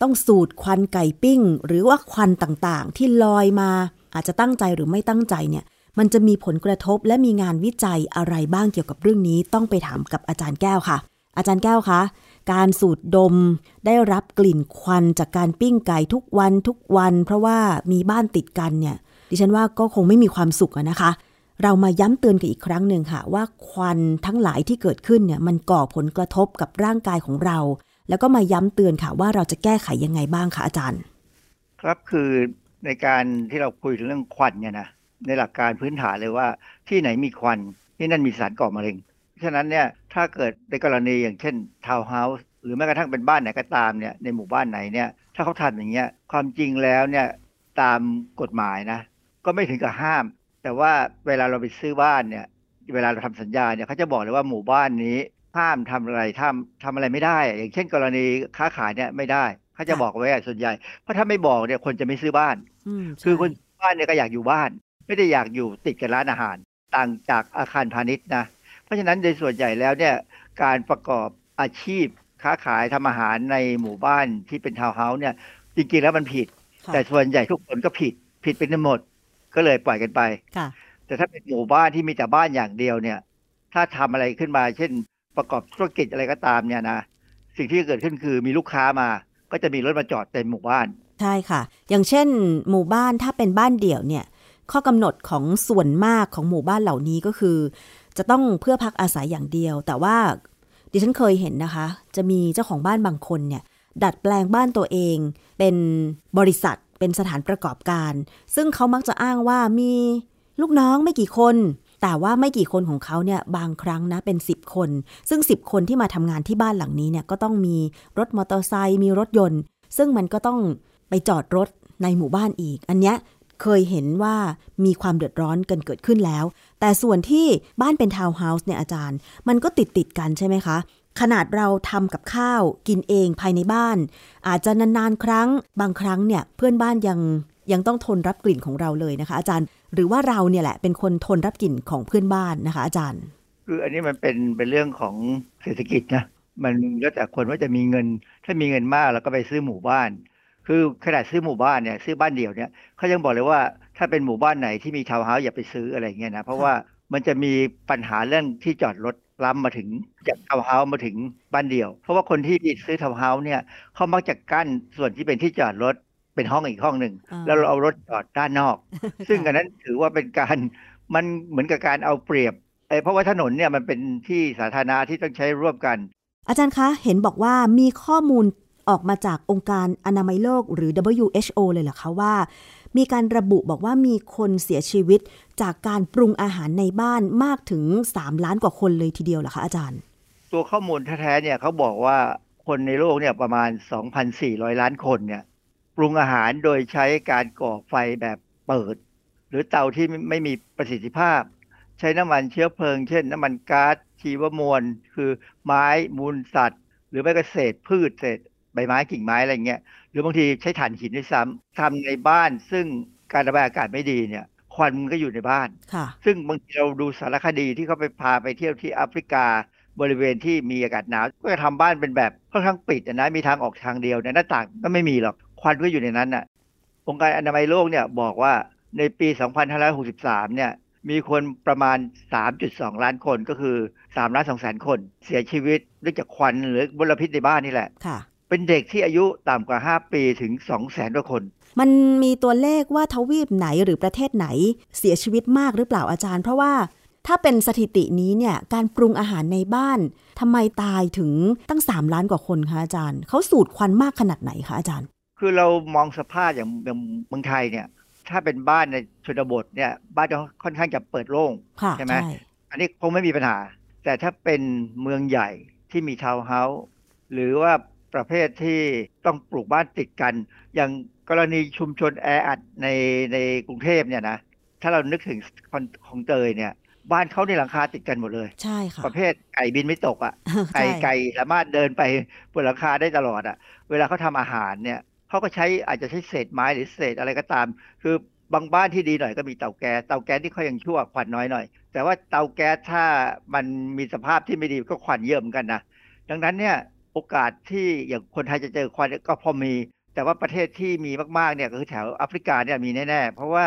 ต้องสูดควันไก่ปิ้ง หรือว่าควันต่างๆ ที่ลอยมาอาจจะตั้งใจหรือไม่ตั้งใจเนี่ย มันจะมีผลกระทบและมีงานวิจัยอะไรบ้างเกี่ยวกับเรื่องนี้ต้องไปถามกับอาจารย์แก้วค่ะ อาจารย์แก้วคะการสูดดมได้รับกลิ่นควันจากการปิ้งไก่ทุกวันทุกวัน เพราะว่ามีบ้านติดกันเนี่ย ดิฉันว่าก็คงไม่มีความสุขนะคะ เรามาย้ำเตือนกันอีกครั้งหนึ่งค่ะ ว่าควันทั้งหลายที่เกิดขึ้นเนี่ยมันก่อผลกระทบกับร่างกายของเรา แล้วก็มาย้ำเตือนค่ะว่าเราจะแก้ไขยังไงบ้างคะอาจารย์ ครับคือในการที่เราคุยถึงเรื่องควันเนี่ยนะ ในหลักการพื้นฐานเลยว่า ที่ไหนมีควันที่นั่นมีสารก่อมะเร็งฉะนั้นเนี่ยถ้าเกิดในกรณีอย่างเช่นทาวน์เฮาส์หรือแม้กระทั่งเป็นบ้านไหนก็ตามเนี่ยในหมู่บ้านไหนเนี่ยถ้าเขาทำอย่างเงี้ยความจริงแล้วเนี่ยตามกฎหมายนะ ก็ไม่ถึงกับห้าม แต่ว่าเวลาเราไปซื้อบ้านเนี่ยเวลาเราทำสัญญาเนี่ยเขาจะบอกเลยว่าหมู่บ้านนี้ห้ามทำอะไรทำทำอะไรไม่ได้ อย่างเช่น กรณีค้าขายเนี่ยไม่ได้เขาจะบอกไว้ส่วนใหญ่เพราะถ้าไม่บอกเนี่ยคนจะไม่ซื้อบ้าน คือคนบ้านเนี่ยก็อยากอยู่บ้าน ไม่ได้อยากอยู่ติดกับร้านอาหาร ต่างจากอาคารพาณิชย์นะ เพราะฉะนั้นโดยส่วนใหญ่แล้วเนี่ยการประกอบอาชีพค้าขายทำอาหารในหมู่บ้านที่เป็นทาวน์เฮาส์เนี่ย จริงๆแล้วมันผิด แต่ส่วนใหญ่ทุกคนก็ผิดผิดเป็นหมด ก็เลยปล่อยกันไปแต่ถ้าเป็นหมู่บ้านที่มีแต่บ้านอย่างเดียวเนี่ย ถ้าทำอะไรขึ้นมา เช่น ประกอบธุรกิจอะไรก็ตามเนี่ยนะสิ่งที่เกิดขึ้นคือมีลูกค้ามา ก็จะมีรถมาจอดเต็มหมู่บ้าน ใช่ค่ะ อย่างเช่น หมู่บ้านถ้าเป็นบ้านเดี่ยวเนี่ย ข้อกำหนดของส่วนมากของหมู่บ้านเหล่านี้ก็คือ จะต้องเพื่อพักอาศัยอย่างเดียว แต่ว่าดิฉันเคยเห็นนะคะ จะมีเจ้าของบ้านบางคนเนี่ยดัดแปลงบ้านตัวเอง เป็นบริษัทเป็นสถานประกอบการ ซึ่งเขามักจะอ้างว่ามีลูกน้องไม่กี่คน แต่ว่าไม่กี่คนของเขาเนี่ยบางครั้งนะเป็น 10 คน ซึ่ง 10 คนที่มาทำงานที่บ้านหลังนี้เนี่ยก็ต้องมีรถมอเตอร์ไซค์มีรถยนต์ ซึ่งมันก็ต้องไปจอดรถในหมู่บ้านอีก อันเนี้ย เคยเห็นว่ามีความเดือดร้อนกันเกิดขึ้นแล้ว แต่ส่วนที่บ้านเป็นทาวน์เฮาส์เนี่ยอาจารย์ มันก็ติดติดกันใช่ไหมคะ ขนาดเราทำกับข้าวกินเองภายในบ้าน อาจจะนานๆครั้ง บางครั้งเนี่ยเพื่อนบ้านยังยังต้องทนรับกลิ่นของเราเลยนะคะ อาจารย์ หรือว่าเราเนี่ยแหละเป็นคนทนรับกลิ่นของเพื่อนบ้านนะคะ อาจารย์ คืออันนี้มันเป็นเป็นเรื่องของเศรษฐกิจนะมันแล้วแต่คนว่าจะมีเงิน ถ้ามีเงินมากแล้วก็ไปซื้อหมู่บ้าน คือขนาดซื้อหมู่บ้านเนี่ยซื้อบ้านเดี่ยวเนี่ยเขายังบอกเลยว่าถ้าเป็นหมู่บ้านไหนที่มีทาวน์เฮาส์อย่าไปซื้ออะไรเงี้ยนะเพราะว่ามันจะมีปัญหาเรื่องที่จอดรถล้ำมาถึงจากทาวน์เฮาส์มาถึงบ้านเดี่ยว เพราะว่าคนที่ซื้อทาวน์เฮาส์เนี่ยเขามักจะกั้นส่วนที่เป็นที่จอดรถเป็นห้องอีกห้องหนึ่งแล้วเราเอารถจอดด้านนอก ซึ่งอันนั้นถือว่าเป็นการมันเหมือนกับการเอาเปรียบเพราะว่าถนนเนี่ยมันเป็นที่สาธารณะที่ต้องใช้ร่วมกัน อาจารย์คะเห็นบอกว่ามีข้อมูล ออกมาจากองค์การอนามัยโลกหรือ WHO เลยเหรอคะว่า มีการระบุบอกว่ามีคนเสียชีวิตจากการปรุงอาหารในบ้านมากถึง 3 ล้านกว่าคนเลยทีเดียวเหรอคะอาจารย์ ตัวข้อมูลแท้ๆเนี่ยเขาบอกว่าคนในโลกเนี่ยประมาณ 2,400 ล้านคนเนี่ยปรุงอาหารโดยใช้การก่อไฟแบบเปิด หรือเตาที่ไม่มีประสิทธิภาพ ใช้น้ำมันเชื้อเพลิง เช่น น้ำมันก๊าซชีวมวล คือไม้มูลสัตว์ หรือไม่ก็เศษพืชเศษ ใบไม้กิ่งไม้อะไรเงี้ยหรือบางทีใช้ถ่านหินด้วยซ้ำทำในบ้านซึ่งการระบายอากาศไม่ดีเนี่ยควันมันก็อยู่ในบ้าน ซึ่งบางทีเราดูสารคดีที่เขาไปพาไปเที่ยวที่แอฟริกาบริเวณที่มีอากาศหนาวก็จะทำบ้านเป็นแบบค่อนข้างปิดนะมีทางออกทางเดียวหน้าต่างก็ไม่มีหรอกควันก็อยู่ในนั้นน่ะองค์การอนามัยโลกเนี่ยบอกว่าในปี 2563 เนี่ยมีคนประมาณ 3.2 ล้านคนก็คือ3ล้าน2แสนคน เสียชีวิตเนื่องจากควันหรือมลพิษในบ้านนี่แหละค่ะ เป็นเด็กที่อายุต่ำกว่า 5 ปีถึง2แสนกว่าคน มันมีตัวเลขว่าทวีปไหนหรือประเทศไหน เสียชีวิตมากหรือเปล่าอาจารย์ เพราะว่าถ้าเป็นสถิตินี้เนี่ยการปรุงอาหารในบ้านทำไมตายถึงตั้ง 3 ล้านกว่าคนคะอาจารย์เขาสูดควันมากขนาดไหนคะอาจารย์ คือเรามองสภาพอย่างอย่างเมืองไทยเนี่ย ถ้าเป็นบ้านในชนบทเนี่ยบ้านจะค่อนข้างจะเปิดโล่งใช่ไหมอันนี้คงไม่มีปัญหา แต่ถ้าเป็นเมืองใหญ่ที่มีทาวน์เฮาส์หรือว่า ประเภทที่ต้องปลูกบ้านติดกัน อย่างกรณีชุมชนแออัดในในกรุงเทพเนี่ยนะถ้าเรานึกถึงคลองเตยเนี่ย บ้านเขาในหลังคาติดกันหมดเลยใช่ค่ะประเภทไก่บินไม่ตกอะ่ะใช่ไก่ไก่สามารถเดินไปบนหลังคาได้ตลอดอะ่ะ เวลาเขาทำอาหารเนี่ยเขาก็ใช้อาจจะใช้เศษไม้หรือเศษอะไรก็ตาม คือบางบ้านที่ดีหน่อยก็มีเตาแก๊สเตาแก๊สที่เขายังชั่วควันน้อยหน่อย แต่ว่าเตาแก๊สถ้ามันมีสภาพที่ไม่ดีก็ควันเยอะเหมือนกันนะดังนั้นเนี่ย โอกาสที่อย่างคนไทยจะเจอควันก็พอมี แต่ว่าประเทศที่มีมากๆเนี่ยก็คือแถวแอฟริกาเนี่ยมีแน่ๆ เพราะว่า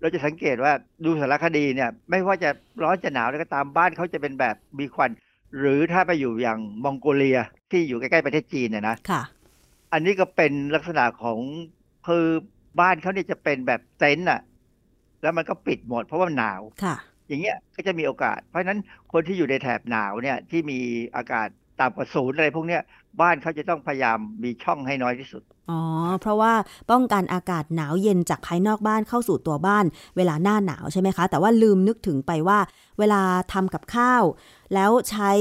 เราจะสังเกตว่าดูสารคดีเนี่ยไม่ว่าจะร้อนจะหนาวแล้วก็ตามบ้านเขาจะเป็นแบบมีควัน หรือถ้าไปอยู่อย่างมองโกเลียที่อยู่ใกล้ๆประเทศจีนเนี่ยนะค่ะอันนี้ก็เป็นลักษณะของคือบ้านเขาเนี่ยจะเป็นแบบเต็นท์อะแล้วมันก็ปิดหมดเพราะว่าหนาวค่ะ อย่างเงี้ยก็จะมีโอกาส เพราะฉะนั้นคนที่อยู่ในแถบหนาวเนี่ยที่มีอากาศ ต่ำกว่าศูนย์อะไรพวกเนี้ยบ้านเขาจะต้องพยายามมีช่องให้น้อยที่สุด อ๋อ เพราะว่าป้องกันอากาศหนาวเย็นจากภายนอกบ้านเข้าสู่ตัวบ้าน เวลาหน้าหนาวใช่ไหมคะ แต่ว่าลืมนึกถึงไปว่า เวลาทำกับข้าว แล้วใช้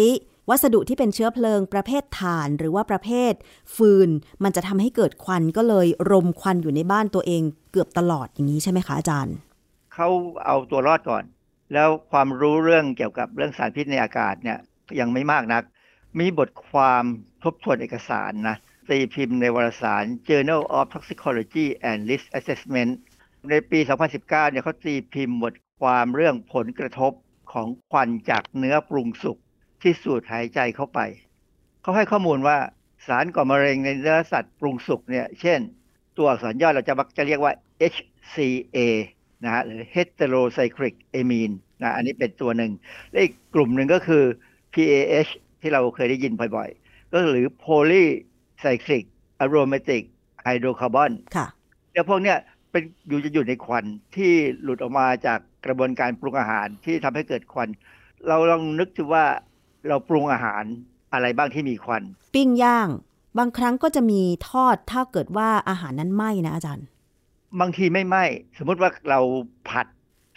วัสดุที่เป็นเชื้อเพลิงประเภทถ่านหรือว่าประเภท ฟืน มันจะทำให้เกิดควันก็เลยรมควันอยู่ในบ้านตัวเองเกือบตลอดอย่างนี้ใช่ไหมคะอาจารย์เขาเอาตัวรอดก่อน แล้วความรู้เรื่องเกี่ยวกับเรื่องสารพิษในอากาศเนี่ยยังไม่มากนัก มีบทความทบทวนเอกสารนะตีพิมพ์ในวารสาร Journal of Toxicology and Risk Assessment ในปี 2019 เนี่ยเขาตีพิมพ์บทความเรื่องผลกระทบของควันจากเนื้อปรุงสุกที่สูดหายใจเข้าไป เขาให้ข้อมูลว่าสารก่อมะเร็งในเนื้อสัตว์ปรุงสุกเนี่ย เช่น ตัวอักษรย่อเราจะมักจะเรียกว่า HCA นะฮะหรือ heterocyclic amine นะอันนี้เป็นตัวหนึ่งและอีกกลุ่มหนึ่งก็คือ PAH ที่เราเคยได้ยินบ่อยๆ ก็หรือ polycyclic aromatic hydrocarbon ค่ะเดี๋ยวพวกเนี้ยเป็นอยู่จะอยู่ในควันที่หลุดออกมาจากกระบวนการปรุงอาหารที่ทำให้เกิดควัน เราลองนึกดูว่าเราปรุงอาหารอะไรบ้างที่มีควัน ปิ้งย่าง บางครั้งก็จะมีทอดถ้าเกิดว่าอาหารนั้นไหม้นะอาจารย์ บางทีไม่ไหม้สมมุติว่าเราผัด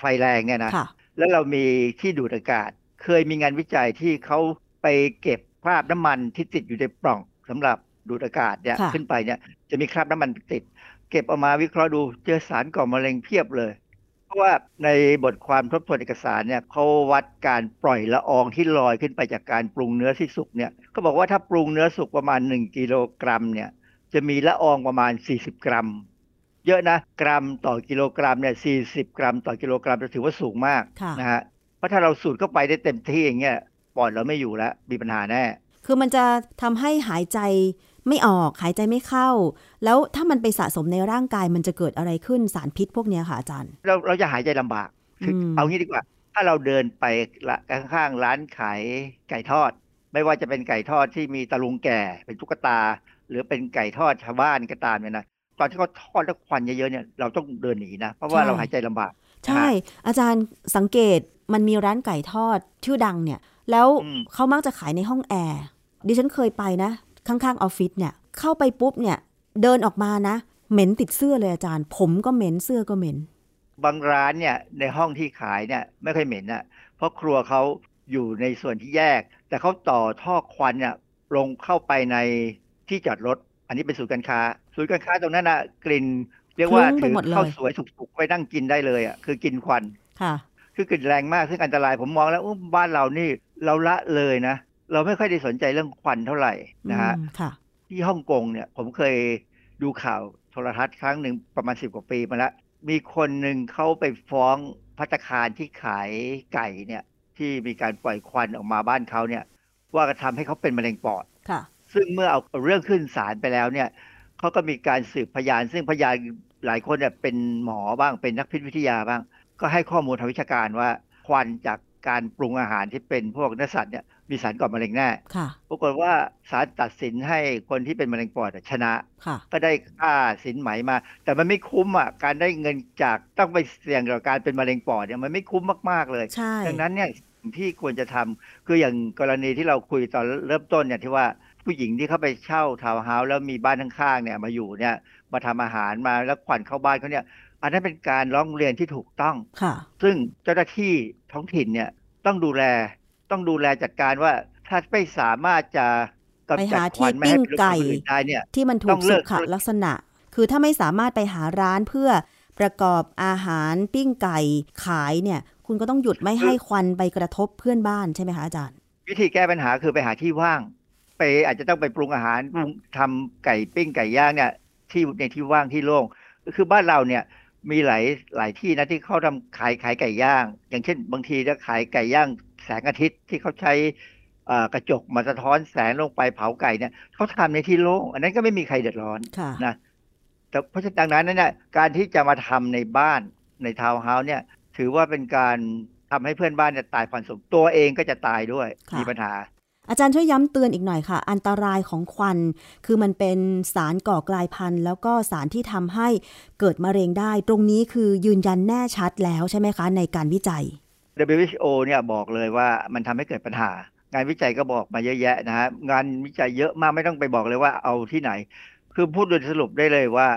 ไฟแรงเนี่ยนะค่ะแล้วเรามีที่ดูดอากาศ เคยมีงานวิจัยที่เขา ไปเก็บคราบน้ำมันที่ติดอยู่ในปล่องสำหรับดูดอากาศเนี่ยค่ะขึ้นไปเนี่ยจะมีคราบน้ำมันติด เก็บเออกมาวิเคราะห์ดูเจอสารก่อมะเร็งเพียบเลย เพราะว่าในบทความทบทวนเอกสารเนี่ยเขาวัดการปล่อยละอองที่ลอยขึ้นไปจากการปรุงเนื้อที่สุกเนี่ยเขาบอกว่าถ้าปรุงเนื้อสุกประมาณ 1 กิโลกรัมเนี่ยจะมีละอองประมาณ 40 กรัม เยอะนะกรัมต่อกิโลกรัมเนี่ย40 กรัม ต่อกิโลกรัมจะถือว่าสูงมากค่ะนะฮะเพราะถ้าเราสูดเข้าไปได้เต็มที่อย่างเงี้ย ปอดเราไม่อยู่แล้วมีปัญหาแน่ คือมันจะทำให้หายใจไม่ออกหายใจไม่เข้า แล้วถ้ามันไปสะสมในร่างกายมันจะเกิดอะไรขึ้นสารพิษพวกเนี้ยค่ะอาจารย์ เราเราจะหายใจลำบากคืออืมเอางี้ดีกว่า ถ้าเราเดินไปละข้างๆร้านขายไก่ทอด ไม่ว่าจะเป็นไก่ทอดที่มีตะลุงแก่เป็นตุ๊กตา หรือเป็นไก่ทอดชาวบ้านก็ตามเนี่ยนะตอนที่เขาทอดแล้วควันเยอะๆเนี่ยเราต้องเดินหนีนะเพราะว่าเราหายใจลำบาก ใช่ อาจารย์สังเกตมันมีร้านไก่ทอดชื่อดังเนี่ย แล้วอืมเขามักจะขายในห้องแอร์ดิฉันเคยไปนะ ข้างๆออฟฟิศเนี่ย เข้าไปปุ๊บเนี่ยเดินออกมานะ เหม็นติดเสื้อเลยอาจารย์ ผมก็เหม็นเสื้อก็เหม็น บางร้านเนี่ยในห้องที่ขายเนี่ยไม่ค่อยเหม็นนะเพราะครัวเขาอยู่ในส่วนที่แยก แต่เขาต่อท่อควันเนี่ยลงเข้าไปในที่จอดรถ อันนี้เป็นศูนย์การค้าศูนย์การค้าตรงนั้นนะกลิ่นเรียกว่าคลุ้งไปถือหมดเลยข้าวสวยสุกๆไปนั่งกินได้เลยอะคือกินควันค่ะ คือกลิ่นแรงมากซึ่งอันตรายผมมองแล้วอุ๊ยบ้านเรานี่เราละเลยนะ เราไม่ค่อยได้สนใจเรื่องควันเท่าไหร่นะฮะอืมค่ะที่ฮ่องกงเนี่ยผมเคยดูข่าวโทรทัศน์ครั้งหนึ่งประมาณสิบกว่าปีมาแล้ว มีคนหนึ่งเขาไปฟ้องพัตตาคารที่ขายไก่เนี่ยที่มีการปล่อยควันออกมาบ้านเขาเนี่ย ว่ากระทำให้เขาเป็นมะเร็งปอดค่ะซึ่งเมื่อเอาเรื่องขึ้นศาลไปแล้วเนี่ยเขาก็มีการสืบพยาน ซึ่งพยานหลายคนเนี่ยเป็นหมอบ้างเป็นนักพิษวิทยาบ้าง ก็ให้ข้อมูลทางวิชาการว่า ควันจากการปรุงอาหารที่เป็นพวกเนื้อสัตว์เนี่ยมีสารก่อมะเร็งแน่ค่ะปรากฏว่าศาลตัดสินให้คนที่เป็นมะเร็งปอดชนะค่ะก็ได้ค่าสินไหมมา แต่มันไม่คุ้มอะ การได้เงินจากต้องไปเสี่ยงกับการเป็นมะเร็งปอดเนี่ยมันไม่คุ้มมาก ๆ เลยใช่ดังนั้นเนี่ยสิ่งที่ควรจะทำคืออย่างกรณีที่เราคุยตอนเริ่มต้นเนี่ยที่ว่าผู้หญิงที่เข้าไปเช่าทาวน์เฮาส์แล้วมีบ้านข้างๆเนี่ยมาอยู่เนี่ยมาทำอาหารมาแล้วควันเข้าบ้านเขาเนี่ย อันนั้นเป็นการร้องเรียนที่ถูกต้องค่ะ ซึ่งเจ้าหน้าที่ท้องถิ่นเนี่ยต้องดูแลต้องดูแลจัดการว่าถ้าไม่สามารถจะไปกำจัดหาควัที่นไม่ให้ปิ้งเป็นไก่คนอื่นได้เนี่ยที่มันถูต้กองเลิสุกขลักษณะ คือถ้าไม่สามารถไปหาร้านเพื่อประกอบอาหารปิ้งไก่ขายเนี่ย คุณก็ต้องหยุดไม่ให้ควันไปกระทบเพื่อนบ้านใช่ไหมคะอาจารย์ วิธีแก้ปัญหาคือไปหาที่ว่าง ไปอาจจะต้องไปปรุงอาหารปรุงทำไก่ปิ้งไก่ย่างเนี่ยที่ในที่ว่างที่โล่งคือบ้านเราเนี่ย มีหลายหลายที่นะที่เขาทำขายขายไก่ย่าง อย่างเช่น บางทีจะขายไก่ย่างแสงอาทิตย์ที่เขาใช้เอ่อกระจกมาสะท้อนแสงลงไปเผาไก่เนี่ยเขาทำในที่โล่งอันนั้นก็ไม่มีใครเดือดร้อนค่ะนะแต่เพราะฉะนั้นดังนั้นเนี่ยการที่จะมาทำในบ้านในทาวน์เฮาส์เนี่ย ถือว่าเป็นการทำให้เพื่อนบ้านเนี่ยตายผ่อนสมตัวเองก็จะตายด้วยค่ะมีปัญหา อาจารย์ช่วยย้ำเตือนอีกหน่อยค่ะ อันตรายของควัน คือมันเป็นสารก่อกลายพันธุ์ แล้วก็สารที่ทำให้เกิดมะเร็งได้ ตรงนี้คือยืนยันแน่ชัดแล้วใช่ไหมคะ ในการวิจัย WHO เนี่ยบอกเลยว่ามันทำให้เกิดปัญหา งานวิจัยก็บอกมาเยอะแยะนะฮะงานวิจัยเยอะมากไม่ต้องไปบอกเลยว่าเอาที่ไหน คือพูดโดยสรุปได้เลยว่า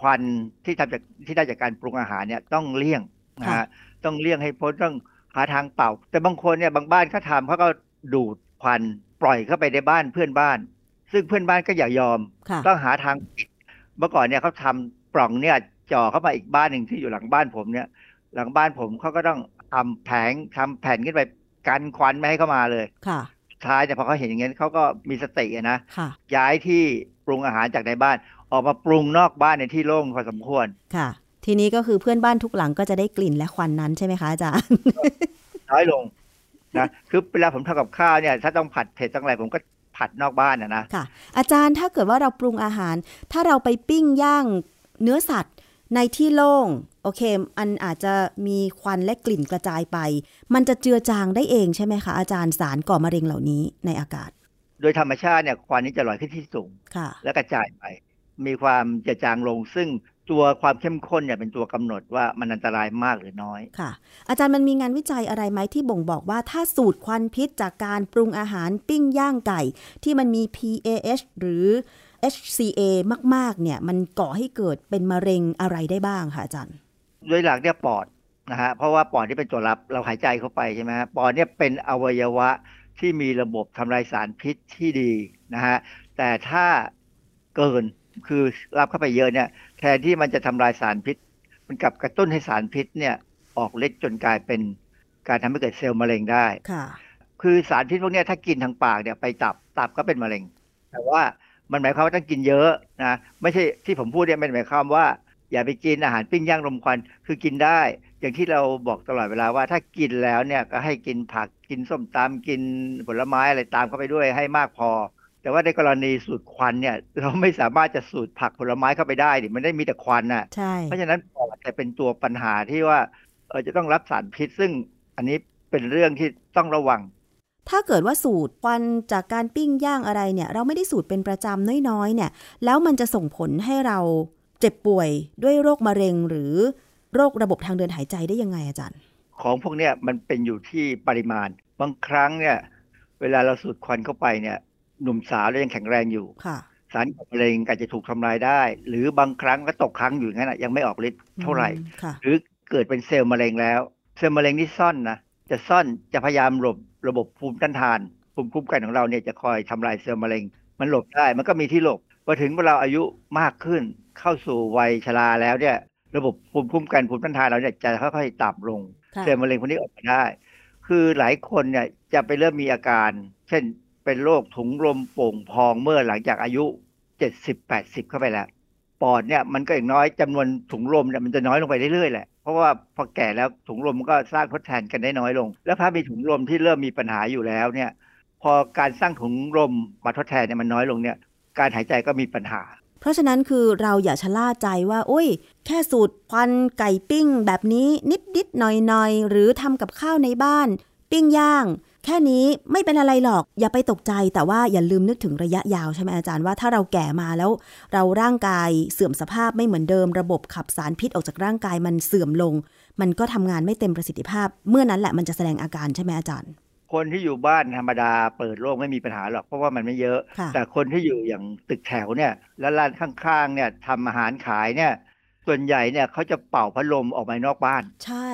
ควันที่ทำจากที่ได้จากการปรุงอาหารเนี่ยต้องเลี่ยงนะค่ะฮะต้องเลี่ยงให้พ้นต้องหาทางเป่า แต่บางคนเนี่ยบางบ้านเขาทำเขาก็ดูด ควันปล่อยเข้าไปในบ้านเพื่อนบ้าน ซึ่งเพื่อนบ้านก็อย่ายอมค่ะต้องหาทางปิดเมื่อก่อนเนี่ยเขาทำปล่องเนี่ยจ่อเข้ามาอีกบ้านหนึ่งที่อยู่หลังบ้านผมเนี่ย หลังบ้านผมเขาก็ต้องทำแผงทำแผ่นขึ้นไปกันควันไม่ให้เข้ามาเลยค่ะสุดท้ายเนี่ยพอเขาเห็นอย่างนั้นเขาก็มีสติอะนะค่ะย้ายที่ปรุงอาหารจากในบ้าน ออกมาปรุงนอกบ้านในที่โล่งพอสมควรค่ะ ทีนี้ก็คือเพื่อนบ้านทุกหลังก็จะได้กลิ่นและควันนั้นใช่ไหมคะอาจารย์น้อยลง นะคือเวลาผมทำกับข้าวเนี่ยถ้าต้องผัดเผ็ดต้องอะไรผมก็ผัดนอกบ้านอะนะค่ะ อาจารย์ถ้าเกิดว่าเราปรุงอาหาร ถ้าเราไปปิ้งย่างเนื้อสัตว์ในที่โล่งโอเค อันอาจจะมีควันและกลิ่นกระจายไป มันจะเจือจางได้เองใช่ไหมคะอาจารย์สารก่อมะเร็งเหล่านี้ในอากาศ โดยธรรมชาติเนี่ยควันนี้จะลอยขึ้นที่สูงค่ะแล้วกระจายไป มีความจะจางลงซึ่ง ตัวความเข้มข้นเนี่ยเป็นตัวกำหนดว่ามันอันตรายมากหรือน้อยค่ะ อาจารย์มันมีงานวิจัยอะไรไหมที่บ่งบอกว่าถ้าสูตรควันพิษจากการปรุงอาหารปิ้งย่างไก่ ที่มันมี PAH หรือ HCA มาก ๆ เนี่ย มันก่อให้เกิดเป็นมะเร็งอะไรได้บ้างคะอาจารย์โดยหลักเนี่ยปอดนะฮะเพราะว่าปอดที่เป็นตัวรับเราหายใจเข้าไปใช่ไหมฮะปอดเนี่ยเป็นอวัยวะที่มีระบบทำลายสารพิษที่ดีนะฮะแต่ถ้าเกิน คือรับเข้าไปเยอะเนี่ย แทนที่มันจะทำลายสารพิษ มันกลับกระตุ้นให้สารพิษเนี่ยออกฤทธิ์จนกลายเป็นการทำให้เกิดเซลล์มะเร็งได้ค่ะ คือสารพิษพวกเนี้ยถ้ากินทางปากเนี่ยไปตับตับก็เป็นมะเร็ง แต่ว่ามันหมายความว่าต้องกินเยอะนะไม่ใช่ที่ผมพูดเนี่ยไม่ได้หมายความว่า อย่าไปกินอาหารปิ้งย่างรมควันคือกินได้ อย่างที่เราบอกตลอดเวลาว่าถ้ากินแล้วเนี่ยก็ให้กินผักกินส้มตำกินผลไม้อะไรตามเข้าไปด้วยให้มากพอ แต่ว่าในกรณีสูตรควันเนี่ยเราไม่สามารถจะสูดผักผลไม้เข้าไปได้ดิมันได้มีแต่ควันน่ะใช่เพราะฉะนั้นปอดจะเป็นตัวปัญหาที่ว่าเออจะต้องรับสารพิษ ซึ่งอันนี้เป็นเรื่องที่ต้องระวัง ถ้าเกิดว่าสูตรควันจากการปิ้งย่างอะไรเนี่ย เราไม่ได้สูตรเป็นประจำน้อยๆเนี่ย แล้วมันจะส่งผลให้เราเจ็บป่วยด้วยโรคมะเร็งหรือโรคระบบทางเดินหายใจได้ยังไงอาจารย์ ของพวกเนี้ยมันเป็นอยู่ที่ปริมาณ บางครั้งเนี่ย เวลาเราสูดควันเข้าไปเนี่ย หนุ่มสาวแล้วยังแข็งแรงอยู่ค่ะสารก่อมะเร็งอาจจะถูกทำลายได้ หรือบางครั้งก็ตกค้างอยู่อย่างนั้นนะยังไม่ออกฤทธิ์เท่าไหร่อืมค่ะหรือเกิดเป็นเซลล์มะเร็งแล้ว เซลล์มะเร็งที่ซ่อนนะจะซ่อนจะพยายามหลบระบบภูมิต้านทานภูมิคุ้มกันของเราเนี่ยจะคอยทำลายเซลล์มะเร็ง มันหลบได้ มันก็มีที่หลบพอถึงเวลาอายุมากขึ้น เข้าสู่วัยชราแล้วเนี่ย ระบบภูมิคุ้มกันภูมิต้านทานเราเนี่ยจะค่อยๆต่ำลงค่ะเซลล์มะเร็งพวกนี้ออกมาได้ คือหลายคนเนี่ยจะไปเริ่มมีอาการ เช่น เป็นโรคถุงลมโป่งพองเมื่อหลังจากอายุ70-80เข้าไปแล้วปอดเนี่ยมันก็อย่างน้อยจำนวนถุงลมเนี่ยมันจะน้อยลงไปเรื่อยๆแหละเพราะว่าพอแก่แล้วถุงลมมันก็สร้างทดแทนกันได้น้อยลง แล้วถ้ามีถุงลมที่เริ่มมีปัญหาอยู่แล้วเนี่ย พอการสร้างถุงลมมาทดแทนเนี่ยมันน้อยลงเนี่ย การหายใจก็มีปัญหา เพราะฉะนั้นคือเราอย่าชะล่าใจว่า โอ้ย แค่สูตรควันไก่ปิ้ง แบบนี้นิดนิดๆหน่อยหน่อยๆหรือทำกับข้าวในบ้าน ปิ้งย่าง แค่นี้ไม่เป็นอะไรหรอกอย่าไปตกใจ แต่ว่าอย่าลืมนึกถึงระยะยาวใช่ไหมอาจารย์ว่าถ้าเราแก่มาแล้ว เราร่างกายเสื่อมสภาพไม่เหมือนเดิม ระบบขับสารพิษออกจากร่างกายมันเสื่อมลง มันก็ทำงานไม่เต็มประสิทธิภาพ เมื่อนั้นแหละมันจะแสดงอาการใช่ไหมอาจารย์ คนที่อยู่บ้านธรรมดาเปิดโล่งไม่มีปัญหาหรอกเพราะว่ามันไม่เยอะค่ะแต่คนที่อยู่อย่างตึกแถวเนี่ยแล้วร้านข้างๆเนี่ยทำอาหารขายเนี่ยส่วนใหญ่เนี่ยเขาจะเป่าพัดลมออกมานอกบ้าน ใช่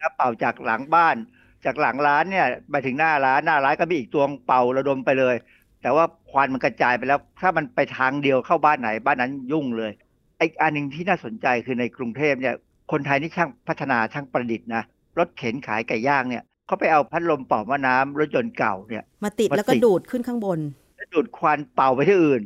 ถ้าเป่าจากหลังบ้าน จากหลังร้านเนี่ยไปถึงหน้าร้านหน้าร้านก็มีอีกตัวเป่าระดมไปเลย แต่ว่าควันมันกระจายไปแล้ว ถ้ามันไปทางเดียวเข้าบ้านไหนบ้านนั้นยุ่งเลยไอ้อันหนึ่งที่น่าสนใจคือในกรุงเทพเนี่ยคนไทยนี่ช่างพัฒนาช่างประดิษฐ์นะรถเข็นขายไก่ย่างเนี่ยเขาไปเอาพัดลมเป่าว่าน้ำรถยนต์เก่าเนี่ย มาติดมาแล้วก็ติดดูดขึ้นข้างบนแล้วดูดควันเป่าไปที่อื่น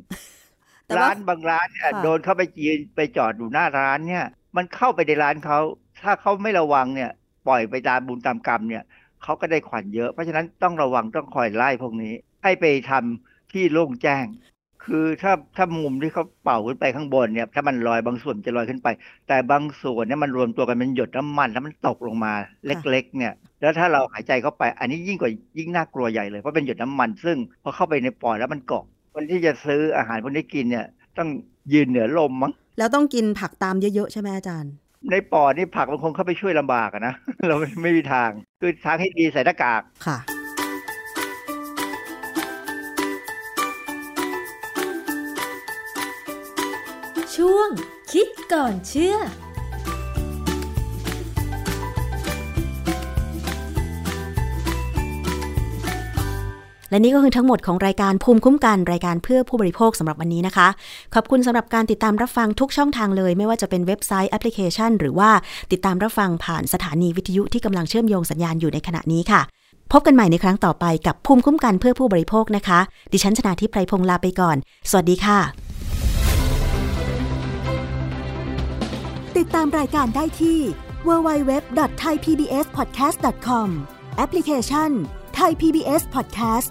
แต่ว่าร้านบางร้านเนี่ยค่ะโดนเข้าไปยืนไปจอดอยู่หน้าร้านเนี่ย มันเข้าไปในร้านเขาถ้าเขาไม่ระวังเนี่ย ปล่อยไปตามบุญตามกรรมเนี่ย เขาก็ได้ขวัญเยอะ เพราะฉะนั้นต้องระวังต้องคอยไล่พวกนี้ ให้ไปทำที่โล่งแจ้ง คือถ้าถ้ามุมที่เขาเป่าขึ้นไปข้างบนเนี่ยถ้ามันลอยบางส่วนจะลอยขึ้นไป แต่บางส่วนเนี่ยมันรวมตัวกันเป็นหยดน้ำมันแล้วมันตกลงมาเล็ก ๆ เนี่ย แล้วถ้าเราหายใจเข้าไป อันนี้ยิ่งกว่ายิ่งน่ากลัวใหญ่เลยเพราะเป็นหยดน้ำมัน ซึ่งพอเข้าไปในปอดแล้วมันเกาะคนที่จะซื้ออาหารพวกนี้กินเนี่ยต้องยืนเหนือลมมั้งแล้วต้องกินผักตามเยอะๆใช่ไหมอาจารย์ ในปอดนี่ผักบางคนเข้าไปช่วยลำบากอะนะ เราไม่มีทาง คือทางให้ดีใส่หน้ากากค่ะช่วงคิดก่อนเชื่อ และนี่ก็คือทั้งหมดของรายการภูมิคุ้มกันรายการเพื่อผู้บริโภคสำหรับวันนี้นะคะ ขอบคุณสำหรับการติดตามรับฟังทุกช่องทางเลย ไม่ว่าจะเป็นเว็บไซต์แอปพลิเคชัน หรือว่าติดตามรับฟังผ่านสถานีวิทยุที่กำลังเชื่อมโยงสัญญาณอยู่ในขณะนี้ค่ะ พบกันใหม่ในครั้งต่อไปกับภูมิคุ้มกันเพื่อผู้บริโภคนะคะ ดิฉันชนาทิพไพรพงศ์ลาไปก่อน สวัสดีค่ะ ติดตามรายการได้ที่ www.thaipbspodcast.com แอปพลิเคชัน Thai PBS Podcast